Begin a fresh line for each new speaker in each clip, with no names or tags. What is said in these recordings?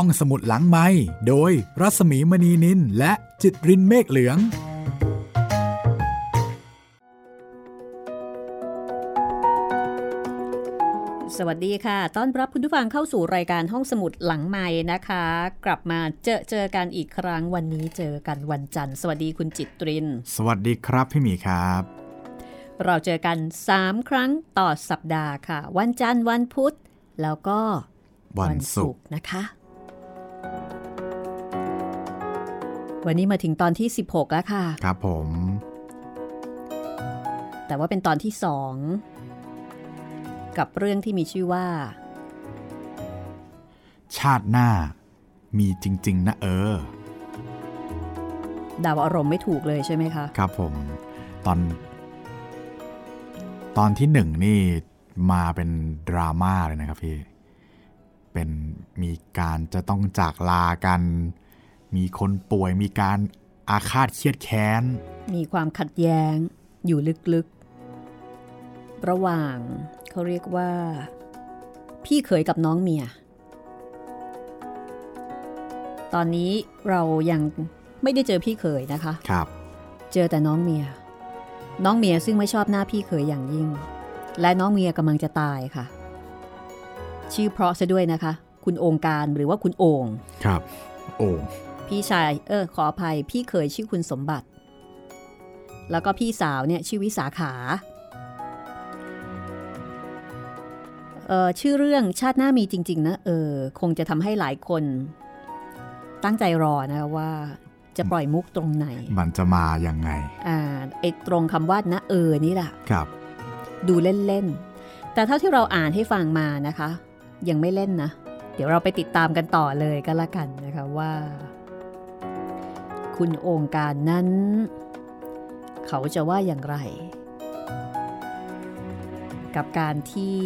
ห้องสมุดหลังไม้โดยรัสมีมณีนินและจิตรินเมฆเหลือง
สวัสดีค่ะ ต้อนรับคุณผู้ฟังเข้าสู่รายการห้องสมุดหลังไม้นะคะ กลับมาเจอเจอกันอีกครั้งวันนี้เจอกันวันจันทร์ สวัสดีคุณจิตริน
สวัสดีครับพี่หมีครับ
เราเจอกัน 3 ครั้งต่อสัปดาห์ค่ะ วันจันทร์วันพุธ แล้วก็
วันศุกร์
นะคะ วันนี้มาถึงตอนที่ 16 แล้วค่ะ
ครับผม
แต่ว่าเป็นตอนที่2กับเรื่องที่มีชื่อว่า
ชาติหน้ามีจริง ๆ นะเออ
ดาวอารมณ์ไม่ถูกเลยใช่ไหมคะ
ครับผม ตอน ตอนที่หนึ่งนี่มาเป็นดราม่าเลยนะครับพี่ เป็นมีการจะต้องจากลากัน มีคนป่วยมีการอาฆาตเครียดแค้น
มีความขัดแย้งอยู่ลึกๆ ระหว่างเขาเรียกว่า พี่เขยกับน้องเมีย ตอนนี้เรายังไม่ได้เจอพี่เขยนะคะ
ครับ
เจอแต่น้องเมีย น้องเมียซึ่งไม่ชอบหน้าพี่เขยอย่างยิ่ง และน้องเมียกำลังจะตายค่ะ ชื่อเพราะซะด้วยนะคะ คุณองค์การหรือว่าคุณโอ่ง
ครับ โอ้
พี่ชายเออขออภัยพี่เคยชื่อคุณสมบัติ แล้วก็พี่สาวเนี่ยชื่อวิสาขาเออชื่อเรื่องชาติหน้ามีจริง ๆ นะเออคงจะทำให้หลายคน ตั้งใจรอนะคะว่าจะปล่อยมุกตรงไหน
มันจะมายังไง
อ่าไอ้ตรงคำว่านะเออนี่แหละ
ครับ
ดูเล่น ๆ แต่เท่าที่เราอ่านให้ฟังมานะคะ ยังไม่เล่นนะ เดี๋ยวเราไปติดตามกันต่อเลยก็แล้วกันนะคะว่า คุณองค์การนั้น เขาจะว่าอย่างไร กับการที่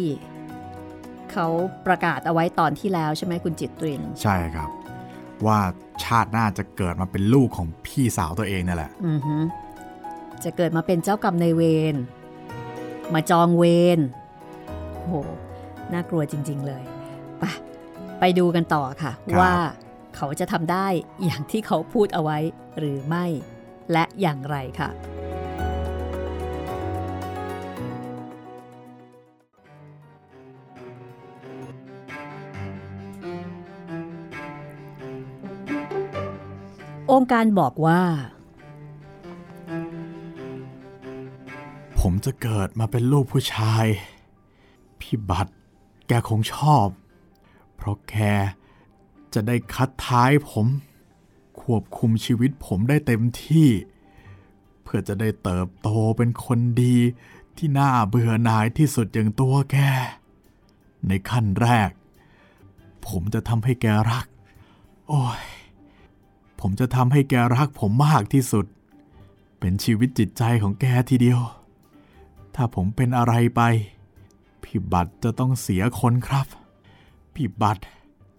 เขาประกาศเอาไว้ตอนที่แล้วใช่ไหมคุณจิตตริน
ใช่ครับ ว่าชาติหน้าจะเกิดมาเป็นลูกของพี่สาวตัวเองนั่นแหละ
อือฮึจะเกิดมาเป็นเจ้ากรรมนายเวรมาจองเวรโอ้โห น่ากลัวจริง ๆ เลยไปไปดูกันต่อค่ะ
ครับ
ว่าเขาจะทำได้อย่างที่เขาพูดเอาไว้หรือไม่ และอย่างไรค่ะ องค์การบอกว่า
ผมจะเกิดมาเป็นลูกผู้ชาย พี่บัตร แกคงชอบ เพราะแกจะได้คัดท้ายผม ควบคุมชีวิตผมได้เต็มที่ เพื่อจะได้เติบโตเป็นคนดีที่น่าเบื่อหน่ายที่สุดอย่างตัวแก ในขั้นแรก ผมจะทำให้แกรัก โอ้ย ผมจะทำให้แกรักผมมากที่สุด เป็นชีวิตจิตใจของแกทีเดียว ถ้าผมเป็นอะไรไป พี่บัตรจะต้องเสียคนครับ พี่บัตร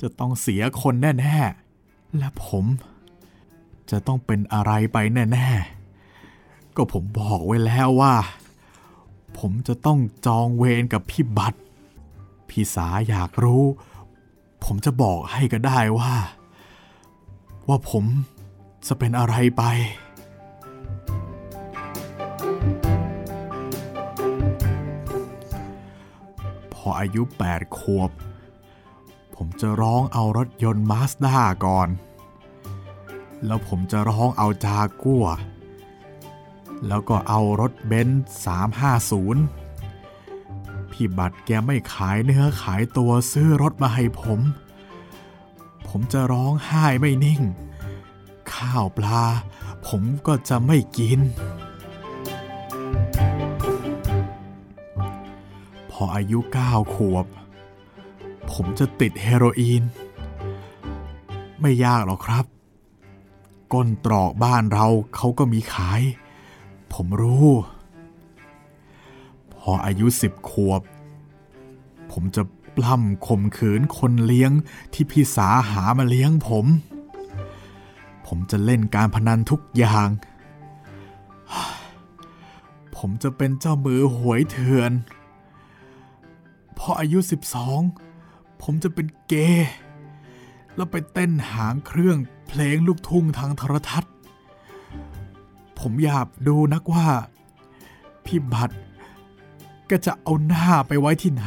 จะต้องเสียคนแน่ๆ และผม จะต้องเป็นอะไรไปแน่ๆ ก็ผมบอกไว้แล้วว่า ผมจะต้องจองเวรกับพี่บัตรพี่สาอยากรู้ ผมจะบอกให้ก็ได้ว่า ว่าผมจะเป็นอะไรไป ออายุ 8 ขวบ ผมจะร้องเอารถยนต์มาสด้าก่อน แล้วผมจะร้องเอาจากัว แล้วก็เอารถเบนซ์350 พี่บัตรแกไม่ขายเนื้อขายตัวซื้อรถมาให้ผม ผมจะร้องไห้ไม่นิ่ง ข้าวปลา ผมก็จะไม่กิน พออายุ 9 ขวบ ผมจะติดเฮโรอีน ไม่ยากหรอกครับ ก้นตรอกบ้านเราเขาก็มีขาย ผมรู้ พออายุสิบขวบ ผมจะปล้ำข่มขืนคนเลี้ยงที่พี่สาหามาเลี้ยงผม ผมจะเล่นการพนันทุกอย่างผมจะเป็นเจ้ามือหวยเถื่อน พออายุ 12 ผมจะเป็นเกย์แล้วไปเต้นหางเครื่องเพลงลูกทุ่งทางโทรทัศน์ ผมอยากดูนักว่า พี่บัตรก็จะเอาหน้าไปไว้ที่ไหน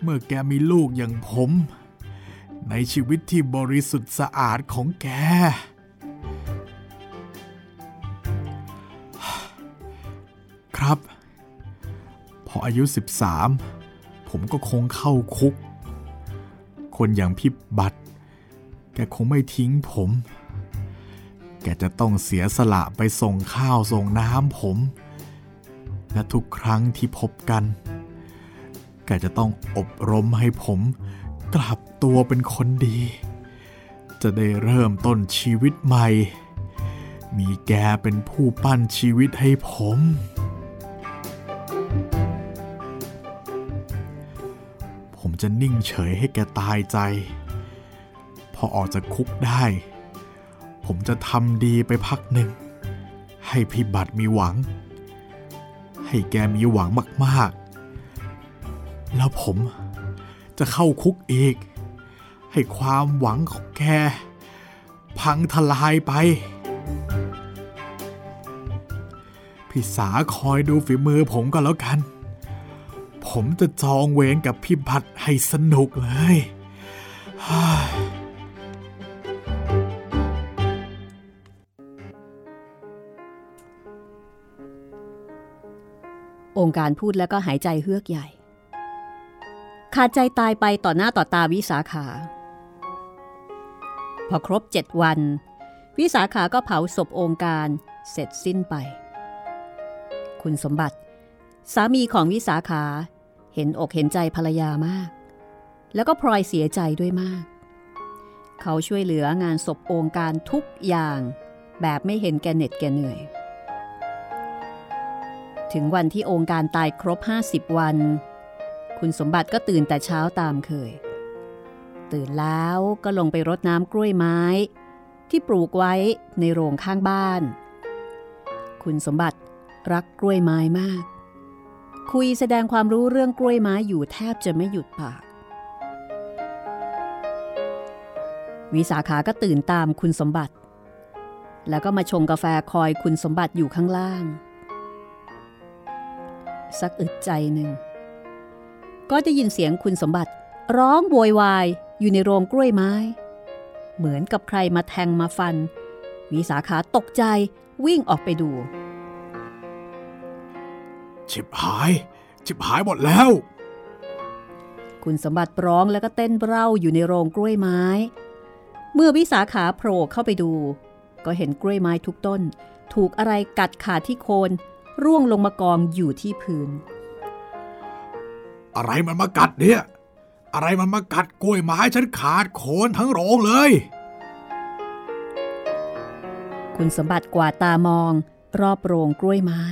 เมื่อแกมีลูกอย่างผม ในชีวิตที่บริสุทธิ์สะอาดของแก ครับ พออายุ 13 ผมก็คงเข้าคุก คนอย่างพี่บัตรแกคงไม่ทิ้งผม แกจะต้องเสียสละไปส่งข้าวส่งน้ำผม และทุกครั้งที่พบกัน แกจะต้องอบรมให้ผมกลับตัวเป็นคนดี จะได้เริ่มต้นชีวิตใหม่ มีแกเป็นผู้ปั้นชีวิตให้ผม จะนิ่งเฉยให้แกตายใจ พอออกจากคุกได้ ผมจะทำดีไปพักหนึ่ง ให้พี่บัตรมีหวัง ให้แกมีหวังมากๆ แล้วผมจะเข้าคุกอีก ให้ความหวังของแก พังทลายไปพี่สาคอยดูฝีมือผมก็แล้วกัน ผมจะจองเวรกับพี่บัตรให้สนุกเลย
องค์การพูดแล้วก็หายใจเฮือกใหญ่ ขาดใจตายไปต่อหน้าต่อตาวิสาขา พอครบเจ็ดวัน วิสาขาก็เผาศพองค์การเสร็จสิ้นไป คุณสมบัติ สามีของวิสาขา เห็นอกเห็นใจภรรยามาก แล้วก็พลอยเสียใจด้วยมาก เขาช่วยเหลืองานศพองค์การทุกอย่าง แบบไม่เห็นแกเน็ดแกเหนื่อย ถึงวันที่องค์การตายครบ 50 วัน คุณสมบัติก็ตื่นแต่เช้าตามเคย ตื่นแล้วก็ลงไปรดน้ำกล้วยไม้ ที่ปลูกไว้ในโรงข้างบ้าน คุณสมบัติรักกล้วยไม้มาก คุยแสดงความรู้เรื่องกล้วยไม้อยู่แทบจะไม่หยุดปาก วิสาขาก็ตื่นตามคุณสมบัติ แล้วก็มาชงกาแฟคอยคุณสมบัติอยู่ข้างล่าง สักอึดใจหนึ่ง ก็จะยินเสียงคุณสมบัติ ร้องโวยวายอยู่ในโรงกล้วยไม้ เหมือนกับใครมาแทงมาฟัน วิสาขาตกใจวิ่งออกไปดู
ชิบหาย ชิบหายหมดแล้ว
คุณสมบัติร้องแล้วก็เต้นเร่าอยู่ในโรงกล้วยไม้ เมื่อวิสาขาโผล่เข้าไปดู ก็เห็นกล้วยไม้ทุกต้น ถูกอะไรกัดขาดที่โคน ร่วงลงมากองอยู่ที่พื้น
อะไรมันมากัดเนี่ย อะไรมันมากัดกล้วยไม้ฉันขาดโคนทั้งโรงเลย
คุณสมบัติกวาดตามอง รอบโรงกล้วยไม้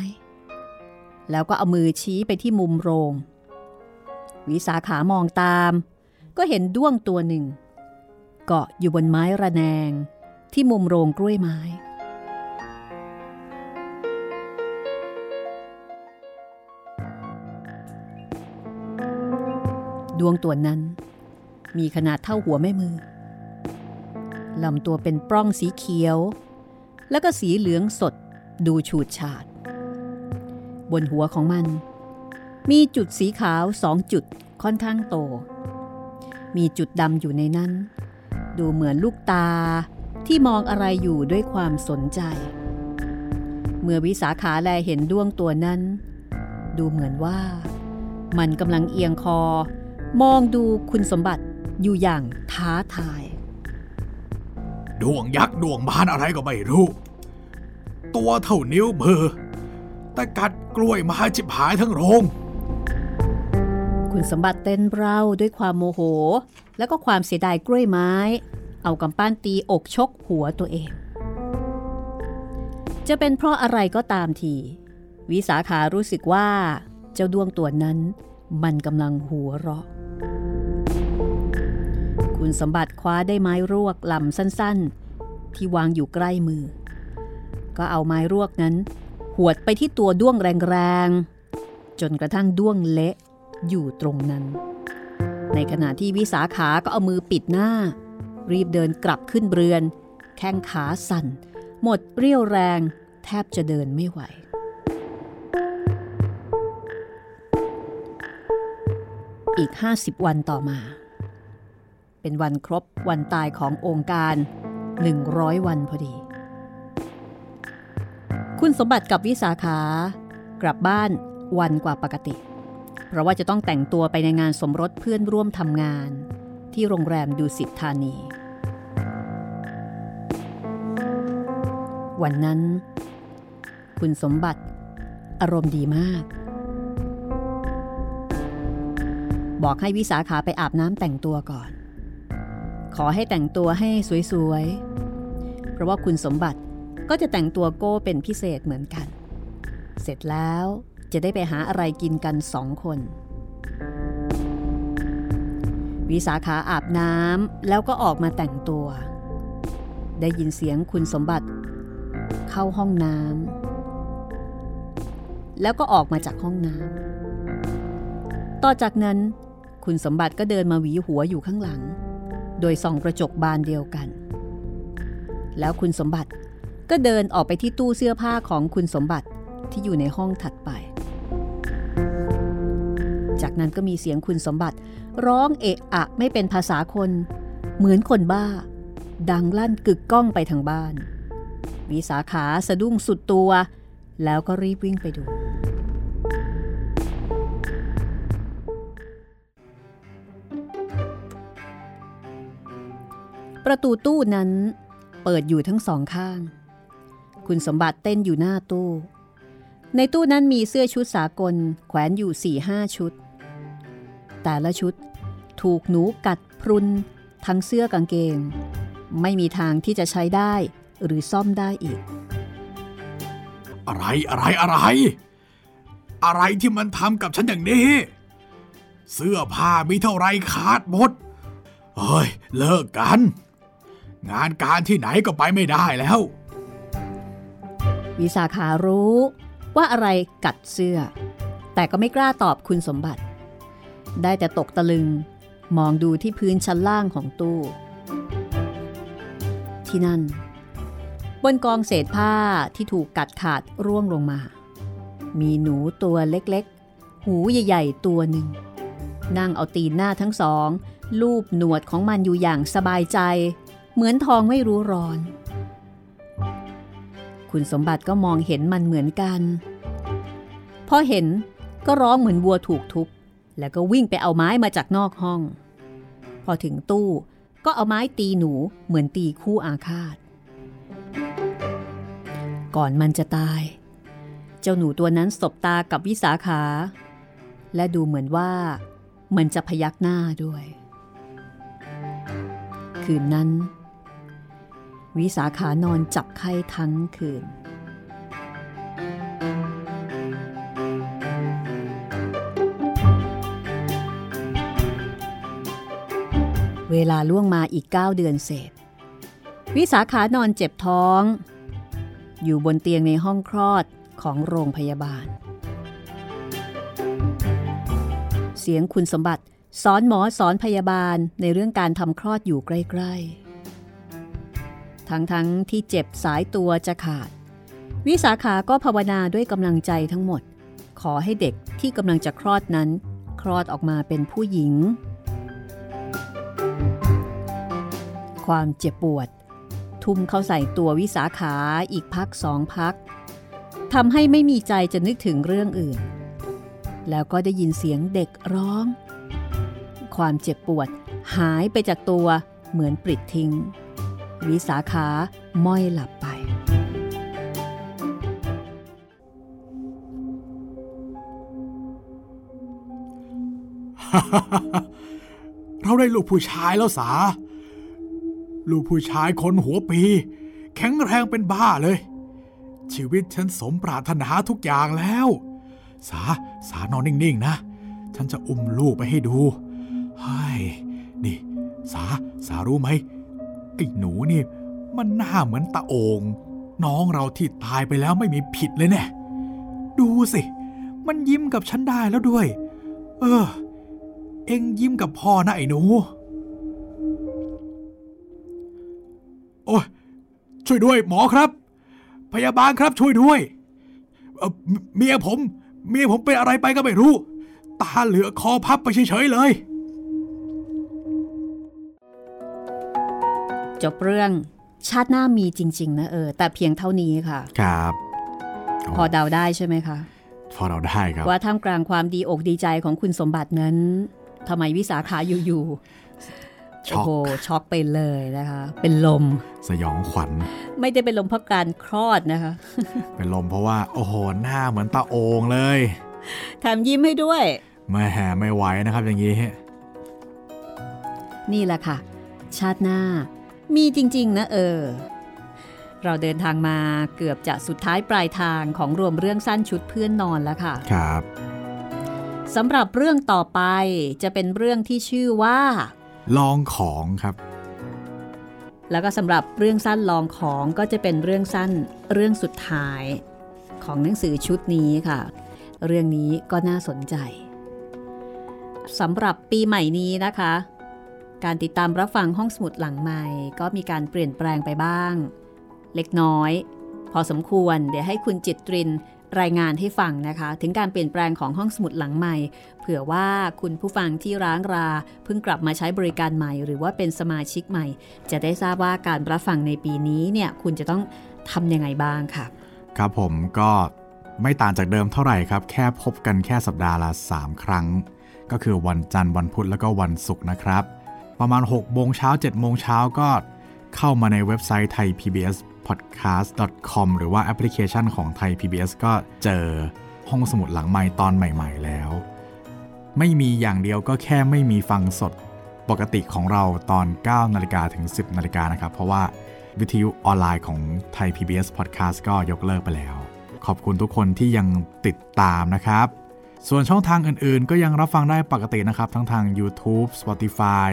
แล้วก็เอามือชี้ไปที่มุมโรง วิสาขามองตาม ก็เห็นด้วงตัวหนึ่ง เกาะอยู่บนไม้ระแนง ที่มุมโรงกล้วยไม้ ดวงตัวนั้น มีขนาดเท่าหัวแม่มือลำตัวเป็นปล้องสีเขียว แล้วก็สีเหลืองสดดูฉูดฉาด บนหัวของมัน มีจุดสีขาวสองจุดค่อนข้างโต มีจุดดำอยู่ในนั้น ดูเหมือนลูกตาที่มองอะไรอยู่ด้วยความสนใจ เมื่อวิสาขาแลเห็นด้วงตัวนั้น ดูเหมือนว่า มันกำลังเอียงคอ มองดูคุณสมบัติอยู่อย่างท้าทาย
ดวงยักษ์ดวงมารอะไรก็ไม่รู้ ตัวเท่านิ้วมือร์ แต่กัดกล้วยม้ชิบหายทั้งโรง
คุณสมบัติเต้นเร่าด้วยความโมโห แล้วก็ความเสียดายกล้วยไม้ เอากำปั้นตีอกชกหัวตัวเอง จะเป็นเพราะอะไรก็ตามที วิสาขารู้สึกว่า เจ้าดวงตัวนั้น มันกำลังหัวเราะ คุณสมบัติคว้าได้ไม้รวกลำสั้นๆ ที่วางอยู่ใกล้มือ ก็เอาไม้รวกนั้น หวดไปที่ตัวด้วงแรงๆ จนกระทั่งด้วงเละอยู่ตรงนั้น ในขณะที่วิสาขาก็เอามือปิดหน้า รีบเดินกลับขึ้นเรือน แข้งขาสั่น หมดเรี่ยวแรง แทบจะเดินไม่ไหว อีก 50 วันต่อมา เป็นวันครบวันตายขององค์การ 100 วันพอดี คุณสมบัติกับวิสาขากลับบ้านวันกว่าปกติ เพราะว่าจะต้องแต่งตัวไปในงานสมรสเพื่อนร่วมทำงาน ที่โรงแรมดูสิทธานี วันนั้น คุณสมบัติอารมณ์ดีมาก บอกให้วิสาขาไปอาบน้ำแต่งตัวก่อน ขอให้แต่งตัวให้สวยๆ เพราะว่าคุณสมบัติ ก็จะแต่งตัวโก้เป็นพิเศษเหมือนกัน เสร็จแล้วจะได้ไปหาอะไรกินกันสองคน วิสาขาอาบน้ำแล้วก็ออกมาแต่งตัว ได้ยินเสียงคุณสมบัติ เข้าห้องน้ำแล้วก็ออกมาจากห้องน้ำต่อจากนั้น คุณสมบัติก็เดินมาหวีหัวอยู่ข้างหลัง โดยส่องกระจกบานเดียวกัน แล้วคุณสมบัติ ก็เดินออกไปที่ตู้เสื้อผ้าของคุณสมบัติที่อยู่ในห้องถัดไป จากนั้นก็มีเสียงคุณสมบัติร้องเอะอะไม่เป็นภาษาคน เหมือนคนบ้า ดังลั่นกึกก้องไปทางบ้าน วิสาขาสะดุ้งสุดตัว แล้วก็รีบวิ่งไปดู ประตูตู้นั้นเปิดอยู่ทั้งสองข้าง คุณสมบัติเต้นอยู่หน้าตู้ ในตู้นั้นมีเสื้อชุดสากล แขวนอยู่สี่ห้าชุด แต่ละชุดถูกหนูกัดพรุน ทั้งเสื้อกางเกง ไม่มีทางที่จะใช้ได้หรือซ่อมได้อีก
อะไรอะไรอะไร อะไรที่มันทำกับฉันอย่างนี้ เสื้อผ้ามีเท่าไรขาดหมดเฮ้ย เลิกกัน งานการที่ไหนก็ไปไม่ได้แล้ว
วิสาขารู้ว่าอะไรกัดเสื้อ แต่ก็ไม่กล้าตอบคุณสมบัติ ได้แต่ตกตะลึง มองดูที่พื้นชั้นล่างของตู้ ที่นั่น บนกองเศษผ้าที่ถูกกัดขาดร่วงลงมา มีหนูตัวเล็กๆ หูใหญ่ๆ ตัวหนึ่ง นั่งเอาตีนหน้าทั้งสอง ลูบหนวดของมันอยู่อย่างสบายใจ เหมือนทองไม่รู้ร้อน คุณสมบัติก็มองเห็นมันเหมือนกัน พอเห็นก็ร้องเหมือนวัวถูกทุบ แล้วก็วิ่งไปเอาไม้มาจากนอกห้อง พอถึงตู้ก็เอาไม้ตีหนูเหมือนตีคู่อาฆาต ก่อนมันจะตาย เจ้าหนูตัวนั้นสบตากับวิสาขา และดูเหมือนว่ามันจะพยักหน้าด้วย คืนนั้น วิสาขานอนจับไข้ทั้งคืน เวลาล่วงมาอีก 9 เดือนเศษ วิสาขานอนเจ็บท้อง อยู่บนเตียงในห้องคลอดของโรงพยาบาล เสียงคุณสมบัติสอนหมอสอนพยาบาลในเรื่องการทำคลอดอยู่ใกล้ ๆ ทั้งๆทที่เจ็บสายตัวจะขาด วิสาขาก็ภาวนาด้วยกำลังใจทั้งหมด ขอให้เด็กที่กำลังจะคลอดนั้น คลอดออกมาเป็นผู้หญิง ความเจ็บปวด ทุ่มเข้าใส่ตัววิสาขาอีกพักสองพักทำให้ไม่มีใจจะนึกถึงเรื่องอื่น แล้วก็ได้ยินเสียงเด็กร้อง ความเจ็บปวดหายไปจากตัวเหมือนปลิดทิ้ง วิสาขาม้อยหลับไป
เราได้ลูกผู้ชายแล้วสา ลูกผู้ชายคนหัวปี แข็งแรงเป็นบ้าเลย ชีวิตฉันสมปรารถนาทุกอย่างแล้ว สา สานอนนิ่ง ๆ นะ ฉันจะอุ้มลูกไปให้ดูเฮ้ยนี่ สา สารู้ไหม ไอ้หนูนี่ มันหน้าเหมือนตาโองน้องเราที่ตายไปแล้วไม่มีผิดเลยเนี่ยดูสิ มันยิ้มกับฉันได้แล้วด้วย เออ เอ็งยิ้มกับพ่อนะไอ้หนู โอ้ยช่วยด้วยหมอครับ พยาบาลครับช่วยด้วยเมเมียผม เมียผมเป็นอะไรไปก็ไม่รู้ ตาเหลือคอพับไปเฉยๆเลย
จบเรื่องชาติหน้ามีจริง ๆ นะเออ แต่เพียงเท่านี้ค่ะ
ครับ
พอเดาได้ใช่ไหมคะ
พอเราได้ครับ
ว่าท่ามกลางความดีอกดีใจของคุณสมบัตินั้นทำไมวิสาขาอยู่ๆ
ช็
โอ้
อก
โหช็อกไปเลยนะคะ เป็นลม
สยองขวัญ
ไม่ได้เป็นลมเพราะการคลอดนะคะ
เป็นลมเพราะว่า โอ้โห หน้าเหมือนตาโองเลย
แถมยิ้มให้ด้วย
ไม่แหไม่ไหวนะครับอย่างนี้
นี่แหละค่ะ ชาติหน้า มีจริง ๆ นะเออ เราเดินทางมาเกือบจะสุดท้ายปลายทางของรวมเรื่องสั้นชุดเพื่อนนอนแล้วค่ะ
ครับ
สำหรับเรื่องต่อไปจะเป็นเรื่องที่ชื่อว่า
ลองของครับ
แล้วก็สำหรับเรื่องสั้นลองของก็จะเป็นเรื่องสั้นเรื่องสุดท้าย ของหนังสือชุดนี้ค่ะ เรื่องนี้ก็น่าสนใจสำหรับปีใหม่นี้นะคะ การติดตามรับฟังห้องสมุดหลังใหม่ ก็มีการเปลี่ยนแปลงไปบ้าง เล็กน้อย พอสมควร เดี๋ยวให้คุณจิตรินรายงานให้ฟังนะคะ ถึงการเปลี่ยนแปลงของห้องสมุดหลังใหม่ เผื่อว่าคุณผู้ฟังที่ร้างราเพิ่งกลับมาใช้บริการใหม่ หรือว่าเป็นสมาชิกใหม่ จะได้ทราบว่าการรับฟังในปีนี้เนี่ยคุณจะต้องทำยังไงบ้างค่ะ
ครับผมก็ไม่ต่างจากเดิมเท่าไหร่ครับ แค่พบกันแค่สัปดาห์ละ 3 ครั้ง ก็คือวันจันทร์วันพุธแล้วก็วันศุกร์นะครับ ประมาณ6โมงเช้า7โมงเช้าก็เข้ามาในเว็บไซต์ไทย PBS podcast com หรือว่าแอปพลิเคชันของไทย PBS ก็เจอห้องสมุดหลังใหม่ตอนใหม่ ๆ แล้ว ไม่มีอย่างเดียวก็แค่ไม่มีฟังสดปกติของเราตอน 9 นาฬิกาถึง 10 นาฬิกานะครับ เพราะว่าวิทยุออนไลน์ของไทย PBS Podcast ก็ยกเลิกไปแล้ว ขอบคุณทุกคนที่ยังติดตามนะครับ ส่วนช่องทางอื่นๆ ก็ยังรับฟังได้ปกตินะครับ ทั้งทาง YouTube Spotify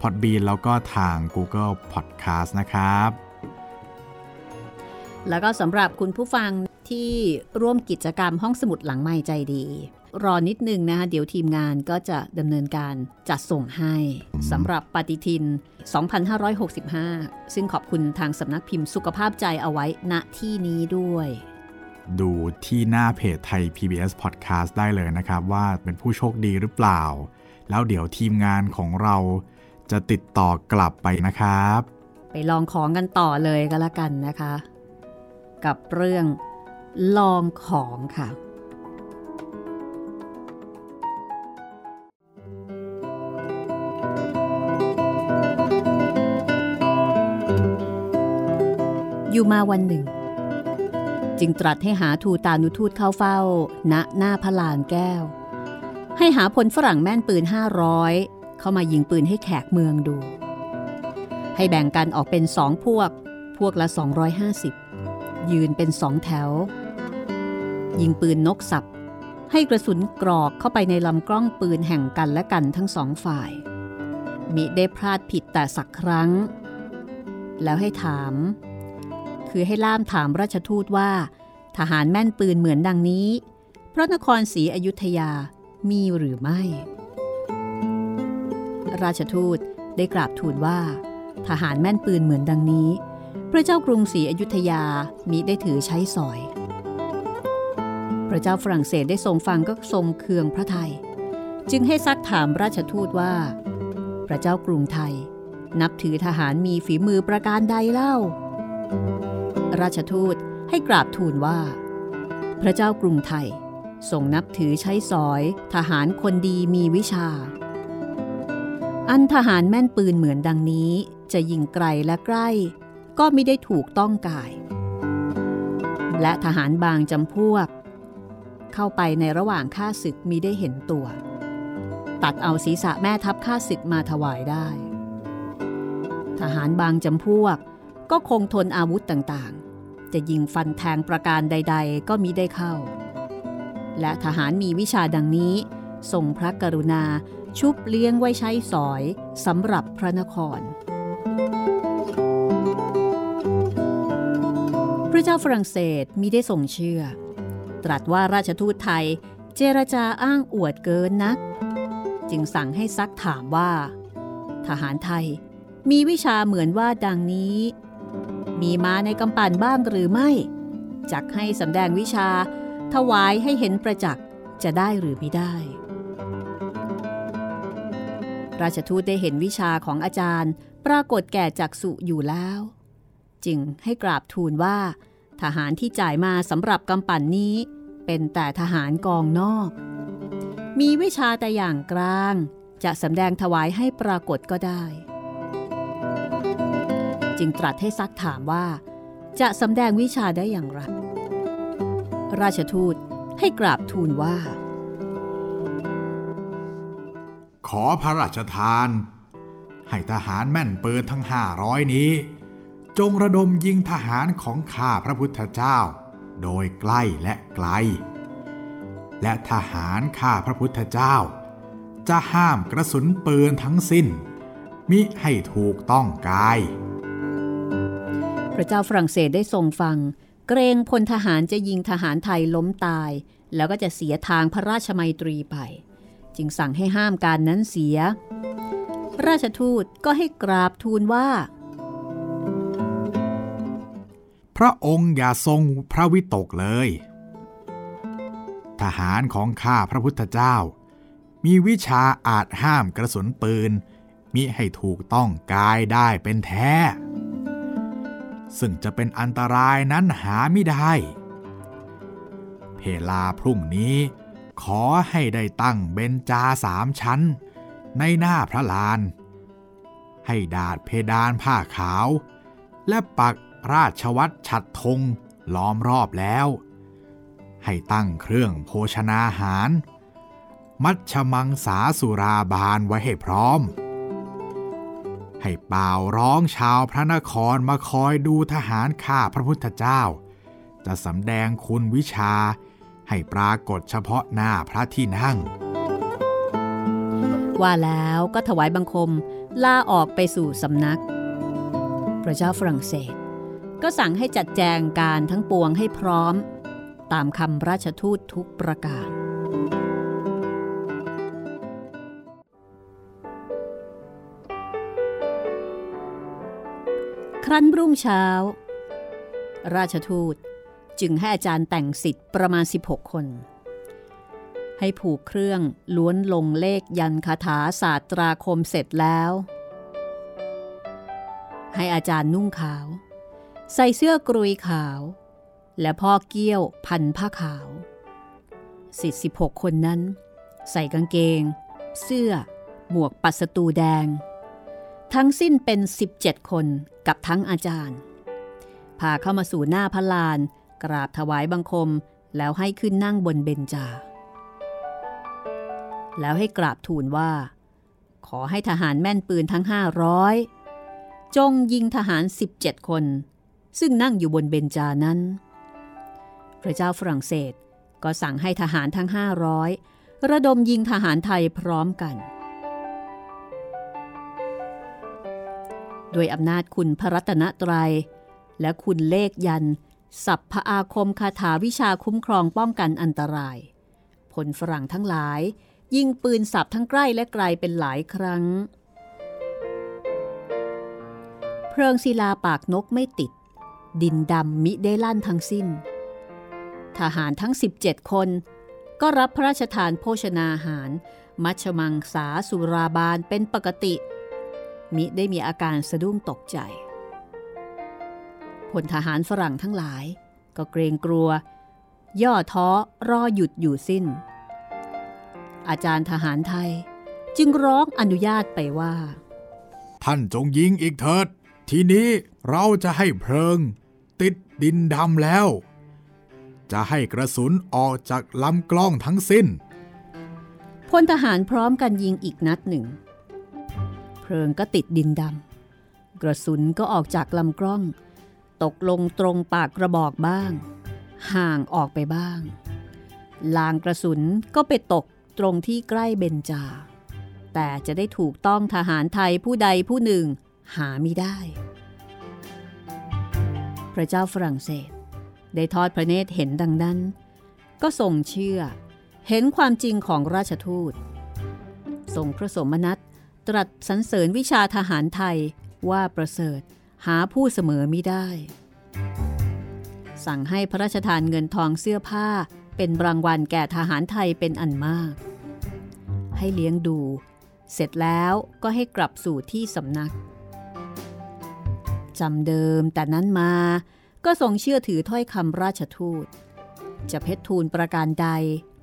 Podbean แล้วก็ทาง Google Podcast นะครับ
แล้วก็สำหรับคุณผู้ฟังที่ร่วมกิจกรรมห้องสมุดหลังไม้ใจดี รอนิดนึงนะคะเดี๋ยวทีมงานก็จะดำเนินการจัดส่งให้สำหรับปฏิทิน 2565 ซึ่งขอบคุณทางสำนักพิมพ์สุขภาพใจเอาไว้ณที่นี้ด้วย
ดูที่หน้าเพจไทย PBS Podcast ได้เลยนะครับ ว่าเป็นผู้โชคดีหรือเปล่า แล้วเดี๋ยวทีมงานของเรา จะติดต่อกลับไปนะครับ
ไปลองของกันต่อเลยก็แล้วกันนะคะ กับเรื่องลองของค่ะ อยู่มาวันหนึ่ง จึงตรัสให้หาทูตานุทูตเข้าเฝ้า ณหน้าพลานแก้ว ให้หาพลฝรั่งแม่นปืน500 เข้ามายิงปืนให้แขกเมืองดู ให้แบ่งกันออกเป็นสองพวก พวกละ 250 ยืนเป็นสองแถว ยิงปืนนกสับ ให้กระสุนกรอกเข้าไปในลำกล้องปืนแห่งกันและกันทั้งสองฝ่าย มิได้พลาดผิดแต่สักครั้ง แล้วให้ถาม คือให้ล่ามถามราชทูตว่า ทหารแม่นปืนเหมือนดังนี้ พระนครศรีอยุธยามีหรือไม่ ราชทูตได้กราบทูลว่า ทหารแม่นปืนเหมือนดังนี้ พระเจ้ากรุงศรีอยุธยามิได้ถือใช้สอย พระเจ้าฝรั่งเศสได้ทรงฟังก็ทรงเคืองพระไทย จึงให้ซักถามราชทูตว่า พระเจ้ากรุงไทย นับถือทหารมีฝีมือประการใดเล่า ราชทูตให้กราบทูลว่า พระเจ้ากรุงไทยทรงนับถือใช้สอยทหารคนดีมีวิชา อันทหารแม่นปืนเหมือนดังนี้ จะยิงไกลและใกล้ ก็ไม่ได้ถูกต้องกาย และทหารบางจำพวก เข้าไปในระหว่างข้าศึกมีได้เห็นตัว ตัดเอาศีรษะแม่ทัพข้าศึกมาถวายได้ ทหารบางจำพวก ก็คงทนอาวุธต่างๆ จะยิงฟันแทงประการใด ๆ ก็มิได้เข้า และทหารมีวิชาดังนี้ทรงพระกรุณา ชุบเลี้ยงไว้ใช้สอยสำหรับพระนคร พระเจ้าฝรั่งเศสมิได้ทรงเชื่อ ตรัสว่าราชทูตไทยเจรจาอ้างอวดเกินนัก จึงสั่งให้ซักถามว่า ทหารไทยมีวิชาเหมือนว่าดังนี้ มีมาในกำปั่นบ้างหรือไม่ จักให้สำแดงวิชา ถวายให้เห็นประจักษ์จะได้หรือไม่ได้ ราชทูตได้เห็นวิชาของอาจารย์ ปรากฏแก่จักษุอยู่แล้ว จึงให้กราบทูลว่า ทหารที่จ่ายมาสำหรับกำปั่นนี้ เป็นแต่ทหารกองนอก มีวิชาแต่อย่างกลาง จะสำแดงถวายให้ปรากฏก็ได้ จึงตรัสให้ซักถามว่า จะสำแดงวิชาได้อย่างไรราชทูตให้กราบทูลว่า
ขอพระราชทาน ให้ทหารแม่นปืนทั้งห้าร้อยนี้ จงระดมยิงทหารของข้าพระพุทธเจ้า โดยใกล้และไกล และทหารข้าพระพุทธเจ้า จะห้ามกระสุนปืนทั้งสิ้น มิให้ถูกต้องกาย
พระเจ้าฝรั่งเศสได้ทรงฟัง เกรงพลทหารจะยิงทหารไทยล้มตาย แล้วก็จะเสียทางพระราชมัยตรีไป จึงสั่งให้ห้ามการนั้นเสีย ราชทูตก็ให้กราบทูลว่า
พระองค์อย่าทรงพระวิตกเลย ทหารของข้าพระพุทธเจ้า มีวิชาอาจห้ามกระสุนปืน มิให้ถูกต้องกายได้เป็นแท้ ซึ่งจะเป็นอันตรายนั้นหาไม่ได้ เพลาพรุ่งนี้ ขอให้ได้ตั้งเบญจาสามชั้น ในหน้าพระลาน ให้ดาดเพดานผ้าขาว และปักราชวัตรฉัดธงล้อมรอบแล้ว ให้ตั้งเครื่องโภชนาหาร มัชมังสาสุราบานไว้ให้พร้อม ให้เป่าร้องชาวพระนครมาคอยดูทหารข้าพระพุทธเจ้า จะสำแดงคุณวิชา ให้ปรากฏเฉพาะหน้าพระที่นั่ง
ว่าแล้วก็ถวายบังคมล่าออกไปสู่สำนัก พระเจ้าฝรั่งเศส ก็สั่งให้จัดแจงการทั้งปวงให้พร้อม ตามคำราชทูตทุกประการครั้นรุ่งเช้า ราชทูต จึงให้อาจารย์แต่งสิทธิ์ประมาณ 16 คน ให้ผูกเครื่องล้วนลงเลขยันคาถาศาสตราคมเสร็จแล้ว ให้อาจารย์นุ่งขาว ใส่เสื้อกรุยขาว และพ่อเกี้ยวพันผ้าขาวสิทธิสิบหกคนนั้น ใส่กางเกง เสื้อ หมวกปัสตูแดง ทั้งสิ้นเป็น 17 คนกับทั้งอาจารย์พาเข้ามาสู่หน้าพระลาน กราบถวายบังคมแล้วให้ขึ้นนั่งบนเบญจา แล้วให้กราบทูลว่า ขอให้ทหารแม่นปืนทั้ง500จงยิงทหาร 17 คน ซึ่งนั่งอยู่บนเบญจานั้น พระเจ้าฝรั่งเศสก็สั่งให้ทหารทั้ง 500 ระดมยิงทหารไทยพร้อมกันโดยอำนาจคุณพระรัตนตรยัย และคุณเลขยัน สัพพอาคมคาถาวิชาคุ้มครองป้องกันอันตราย ผลฝรั่งทั้งหลาย ยิงปืนสับทั้งใกล้และไกลเป็นหลายครั้ง เพลิงศิลาปากนกไม่ติด ดินดำมิได้ลั่นทั้งสิ้น ทหารทั้ง 17 คน ก็รับพระราชทานโภชนาหาร มัชมังสาสุราบานเป็นปกติ มิได้มีอาการสะดุ้งตกใจ พลทหารฝรั่งทั้งหลาย ก็เกรงกลัว ย่อท้อรอหยุดอยู่สิ้น อาจารย์ทหารไทยจึงร้องอนุญาตไปว่า
ท่านจงยิงอีกเถิด ทีนี้เราจะให้เพลิง ติดดินดำแล้ว จะให้กระสุนออกจากลำกล้องทั้งสิ้น
พลทหารพร้อมกันยิงอีกนัดหนึ่ง เพลิงก็ติดดินดำกระสุนก็ออกจากลำกล้อง ตกลงตรงปากกระบอกบ้าง ห่างออกไปบ้าง ลางกระสุนก็ไปตกตรงที่ใกล้เบญจา แต่จะได้ถูกต้องทหารไทยผู้ใดผู้หนึ่งหาไม่ได้ พระเจ้าฝรั่งเศส ได้ทอดพระเนตรเห็นดังนั้น ก็ทรงเชื่อ เห็นความจริงของราชทูตทรงพระสมนัตตรัสสรรเสริญวิชาทหารไทยว่าประเสริฐ หาผู้เสมอมิได้ สั่งให้พระราชทานเงินทองเสื้อผ้าเป็นรางวัลแก่ทหารไทยเป็นอันมาก ให้เลี้ยงดู เสร็จแล้วก็ให้กลับสู่ที่สำนักจำเดิมแต่นั้นมาก็ทรงเชื่อถือถ้อยคำราชทูต จะเพชรทูลประการใด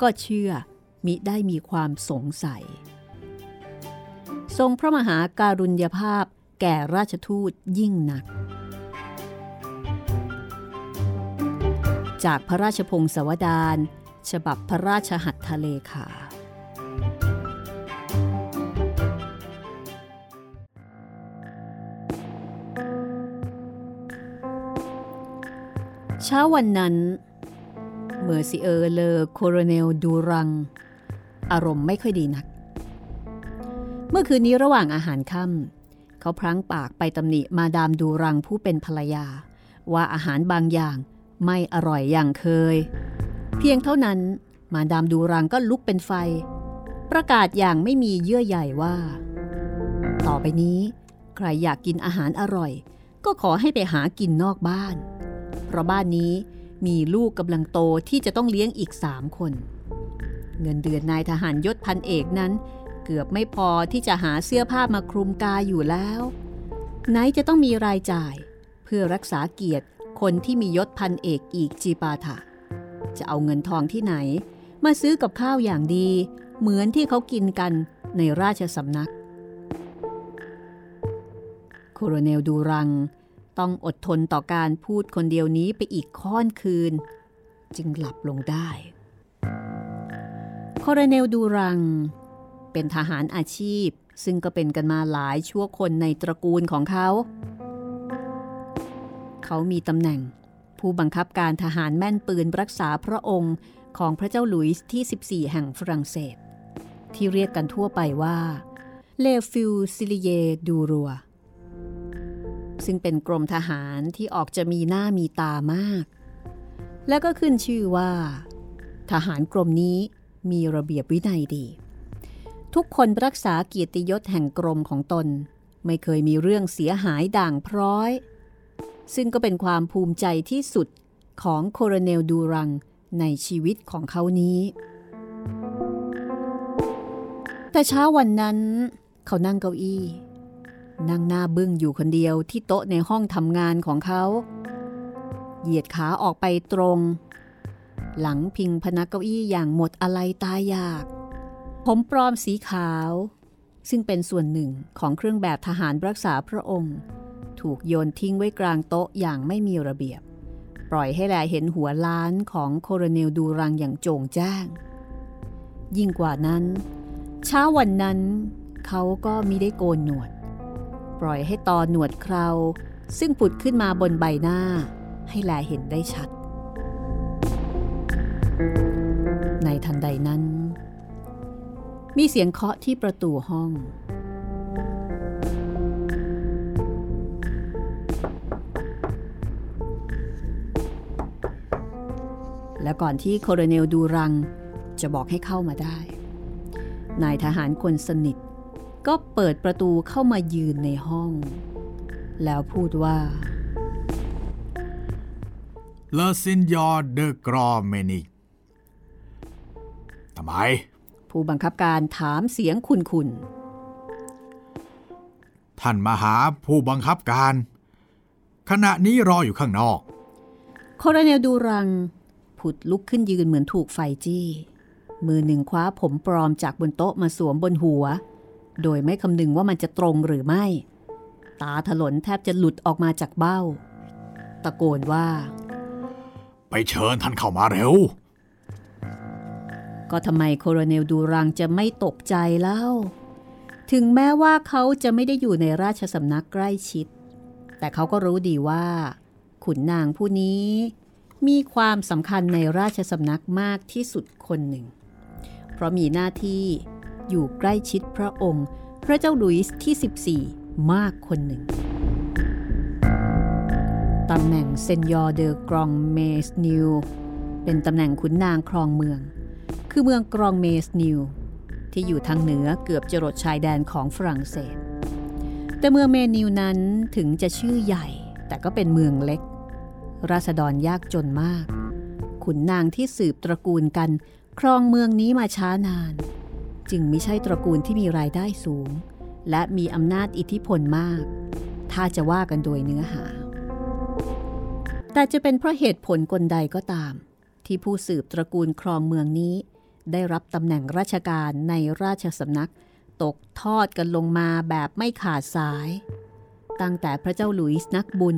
ก็เชื่อมิได้มีความสงสัย ทรงพระมหาการุญยภาพ แก่ราชทูตยิ่งหนัก จากพระราชพงศาวดารฉบับพระราชหัตถเลขาเช้าวันนั้นเมอร์ซิเออร์เลอโคโรเนลดูรัง อารมณ์ไม่ค่อยดีนัก เมื่อคืนนี้ระหว่างอาหารค่ำ เขาพลั้งปากไปตำหนิมาดามดูรังผู้เป็นภรรยา ว่าอาหารบางอย่างไม่อร่อยอย่างเคย เพียงเท่านั้นมาดามดูรังก็ลุกเป็นไฟ ประกาศอย่างไม่มีเยื่อใยว่า ต่อไปนี้ ใครอยากกินอาหารอร่อย ก็ขอให้ไปหากินนอกบ้าน เพราะบ้านนี้มีลูกกำลังโตที่จะต้องเลี้ยงอีกสามคน เงินเดือนนายทหารยศพันเอกนั้น เกือบไม่พอที่จะหาเสื้อผ้ามาคลุมกายอยู่แล้ว ไหนจะต้องมีรายจ่าย เพื่อรักษาเกียรติคนที่มียศพันเอกอีกจีปาถะ จะเอาเงินทองที่ไหน มาซื้อกับข้าวอย่างดี เหมือนที่เขากินกันในราชสำนัก โคโรเนลดูรังต้องอดทนต่อการพูดคนเดียวนี้ไปอีกค่อนคืน จึงหลับลงได้ โคโรเนลดูรัง เป็นทหารอาชีพ ซึ่งก็เป็นกันมาหลายชั่วคนในตระกูลของเขา เขามีตำแหน่ง ผู้บังคับการทหารแม่นปืนรักษาพระองค์ของพระเจ้าหลุยส์ที่ 14 แห่งฝรั่งเศส ที่เรียกกันทั่วไปว่า Les Fusiliers du Roi ซึ่งเป็นกรมทหารที่ออกจะมีหน้ามีตามาก และก็ขึ้นชื่อว่า ทหารกรมนี้มีระเบียบวินัยดี ทุกคนรักษาเกียรติยศแห่งกรมของตน ไม่เคยมีเรื่องเสียหายด่างพร้อย ซึ่งก็เป็นความภูมิใจที่สุดของโคโรเนลดูรังในชีวิตของเขานี้ แต่เช้าวันนั้น เขานั่งเก้าอี้ นั่งหน้าบึ้งอยู่คนเดียวที่โต๊ะในห้องทำงานของเขา เหยียดขาออกไปตรง หลังพิงพนักเก้าอี้อย่างหมดอะไรตายอยาก ผมปลอมสีขาว ซึ่งเป็นส่วนหนึ่งของเครื่องแบบทหารรักษาพระองค์ ถูกโยนทิ้งไว้กลางโต๊ะอย่างไม่มีระเบียบ ปล่อยให้แลเห็นหัวล้านของโคโรเนลดูรังอย่างโจงแจ้ง ยิ่งกว่านั้น เช้าวันนั้น เขาก็มิได้โกนหนวด ปล่อยให้ตอหนวดเคราซึ่งผุดขึ้นมาบนใบหน้า ให้แลเห็นได้ชัด ในทันใดนั้น มีเสียงเคาะที่ประตูห้อง และก่อนที่โคโรเนลดูรังจะบอกให้เข้ามาได้ นายทหารคนสนิท ก็เปิดประตูเข้ามายืนในห้อง แล้วพูดว่า
เลซินยอเดอกรอเมนิกทำไม
ผู้บังคับการถามเสียงคุณคุณ
ท่านมาหาผู้บังคับการ ขณะนี้รออยู่ข้างนอก
โครเนลดูรัง ผุดลุกขึ้นยืนเหมือนถูกไฟจี้ มือหนึ่งคว้าผมปลอมจากบนโต๊ะมาสวมบนหัว โดยไม่คำนึงว่ามันจะตรงหรือไม่ ตาถลนแทบจะหลุดออกมาจากเบ้า ตะโกนว่า
ไปเชิญท่านเข้ามาเร็ว
ก็ทำไมโคโรเนลดูรังจะไม่ตกใจเล่า ถึงแม้ว่าเขาจะไม่ได้อยู่ในราชสำนักใกล้ชิด แต่เขาก็รู้ดีว่า ขุนนางผู้นี้มีความสำคัญในราชสำนักมากที่สุดคนหนึ่ง เพราะมีหน้าที่อยู่ใกล้ชิดพระองค์ พระเจ้าหลุยส์ที่ 14 มากคนหนึ่งตำแหน่งเซนยอร์เดอกรองเมสนิวเป็นตำแหน่งขุนนางครองเมือง คือเมืองกรองเมสนิว ที่อยู่ทางเหนือเกือบจะรดชายแดนของฝรั่งเศส แต่เมืองเมนิวนั้นถึงจะชื่อใหญ่ แต่ก็เป็นเมืองเล็ก ราษฎรยากจนมาก ขุนนางที่สืบตระกูลกัน ครองเมืองนี้มาช้านาน จึงไม่ใช่ตระกูลที่มีรายได้สูง และมีอำนาจอิทธิพลมาก ถ้าจะว่ากันโดยเนื้อหา แต่จะเป็นเพราะเหตุผลกลใดก็ตาม ที่ผู้สืบตระกูลครองเมืองนี้ ได้รับตำแหน่งราชการในราชสำนัก ตกทอดกันลงมาแบบไม่ขาดสาย ตั้งแต่พระเจ้าหลุยส์นักบุญ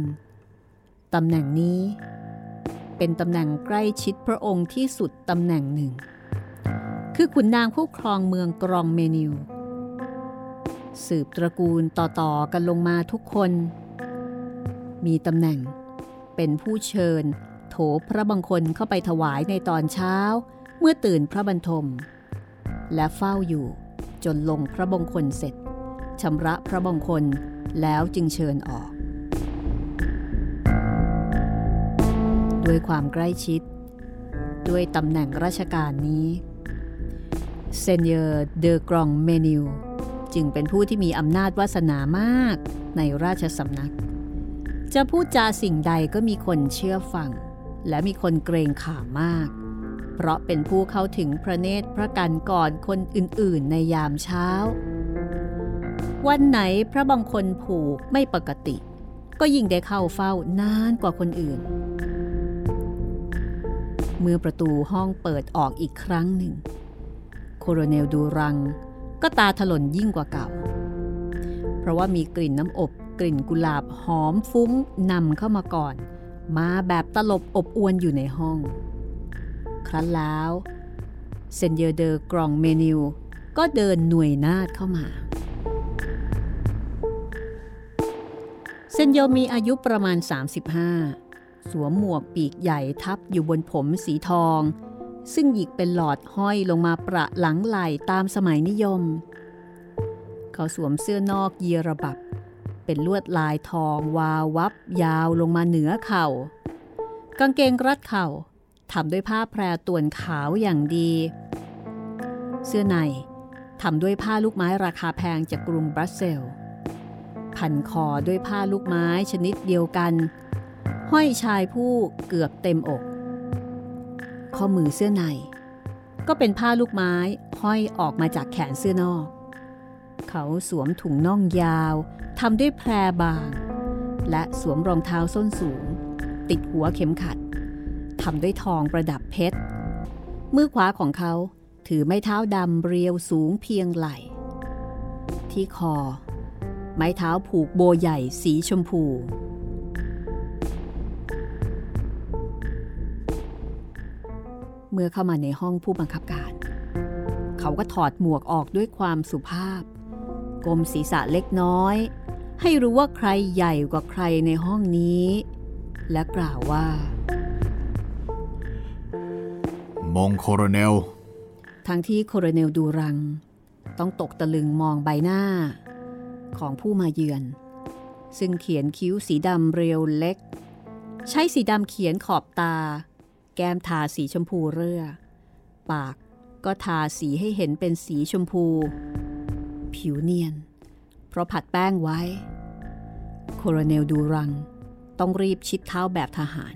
ตำแหน่งนี้ เป็นตำแหน่งใกล้ชิดพระองค์ที่สุดตำแหน่งหนึ่ง คือขุนนางผู้ครองเมืองกรองเมนิว สืบตระกูลต่อๆกันลงมาทุกคน มีตำแหน่งเป็นผู้เชิญ โถพระบังคลเข้าไปถวายในตอนเช้า เมื่อตื่นพระบรรทม และเฝ้าอยู่จนลงพระบังคลเสร็จชำระพระบังคลแล้วจึงเชิญออก ด้วยความใกล้ชิด ด้วยตำแหน่งราชการนี้เซนเยอร์เดอกรองเมนิวจึงเป็นผู้ที่มีอำนาจวาสนามากในราชสำนัก จะพูดจาสิ่งใดก็มีคนเชื่อฟัง และมีคนเกรงขามมาก เพราะเป็นผู้เข้าถึงพระเนตรพระกันก่อนคนอื่นๆในยามเช้า วันไหนพระบางคนผูกไม่ปกติ ก็ยิ่งได้เข้าเฝ้านานกว่าคนอื่น เมื่อประตูห้องเปิดออกอีกครั้งหนึ่ง โคโรเนลดูรัง ก็ตาถลนยิ่งกว่าเก่า เพราะว่ามีกลิ่นน้ำอบกลิ่นกุหลาบหอมฟุ้งนำเข้ามาก่อน มาแบบตลบอบอวลอยู่ในห้อง ครั้นแล้วเซนเยอร์เดอกรองเมนิวก็เดินหน่วยนาดเข้ามาเซนโยมีอายุประมาณ 35 สวมหมวกปีกใหญ่ทับอยู่บนผมสีทอง ซึ่งหยิกเป็นหลอดห้อยลงมาประหลังไหล่ตามสมัยนิยม เขาสวมเสื้อนอกเยียระบับ เป็นลวดลายทองวาววับยาวลงมาเหนือเข่า กางเกงรัดเข่าทำด้วยผ้าแพรต่วนขาวอย่างดี เสื้อในทำด้วยผ้าลูกไม้ราคาแพงจากกรุงบรัสเซลพันคอด้วยผ้าลูกไม้ชนิดเดียวกัน ห้อยชายผู้เกือบเต็มอก ข้อมือเสื้อใน ก็เป็นผ้าลูกไม้ห้อยออกมาจากแขนเสื้อนอก เขาสวมถุงน่องยาวทำด้วยแพรบาง และสวมรองเท้าส้นสูง ติดหัวเข็มขัดทำด้วยทองประดับเพชร มือขวาของเขาถือไม้เท้าดำเรียวสูงเพียงไหล่ ที่คอ ไม้เท้าผูกโบใหญ่สีชมพู เมื่อเข้ามาในห้องผู้บังคับการ เขาก็ถอดหมวกออกด้วยความสุภาพ กลมศีรษะเล็กน้อย ให้รู้ว่าใครใหญ่กว่าใครในห้องนี้ และกล่าวว่า
มงโคโรเนล
ทั้งที่โคโรเนลดูรัง ต้องตกตะลึงมองใบหน้า ของผู้มาเยือน ซึ่งเขียนคิ้วสีดำเรียวเล็ก ใช้สีดำเขียนขอบตา แก้มทาสีชมพูเรื่อ ปากก็ทาสีให้เห็นเป็นสีชมพู ผิวเนียน เพราะผัดแป้งไว้ โคโรเนลดูรัง ต้องรีบชิดเท้าแบบทหาร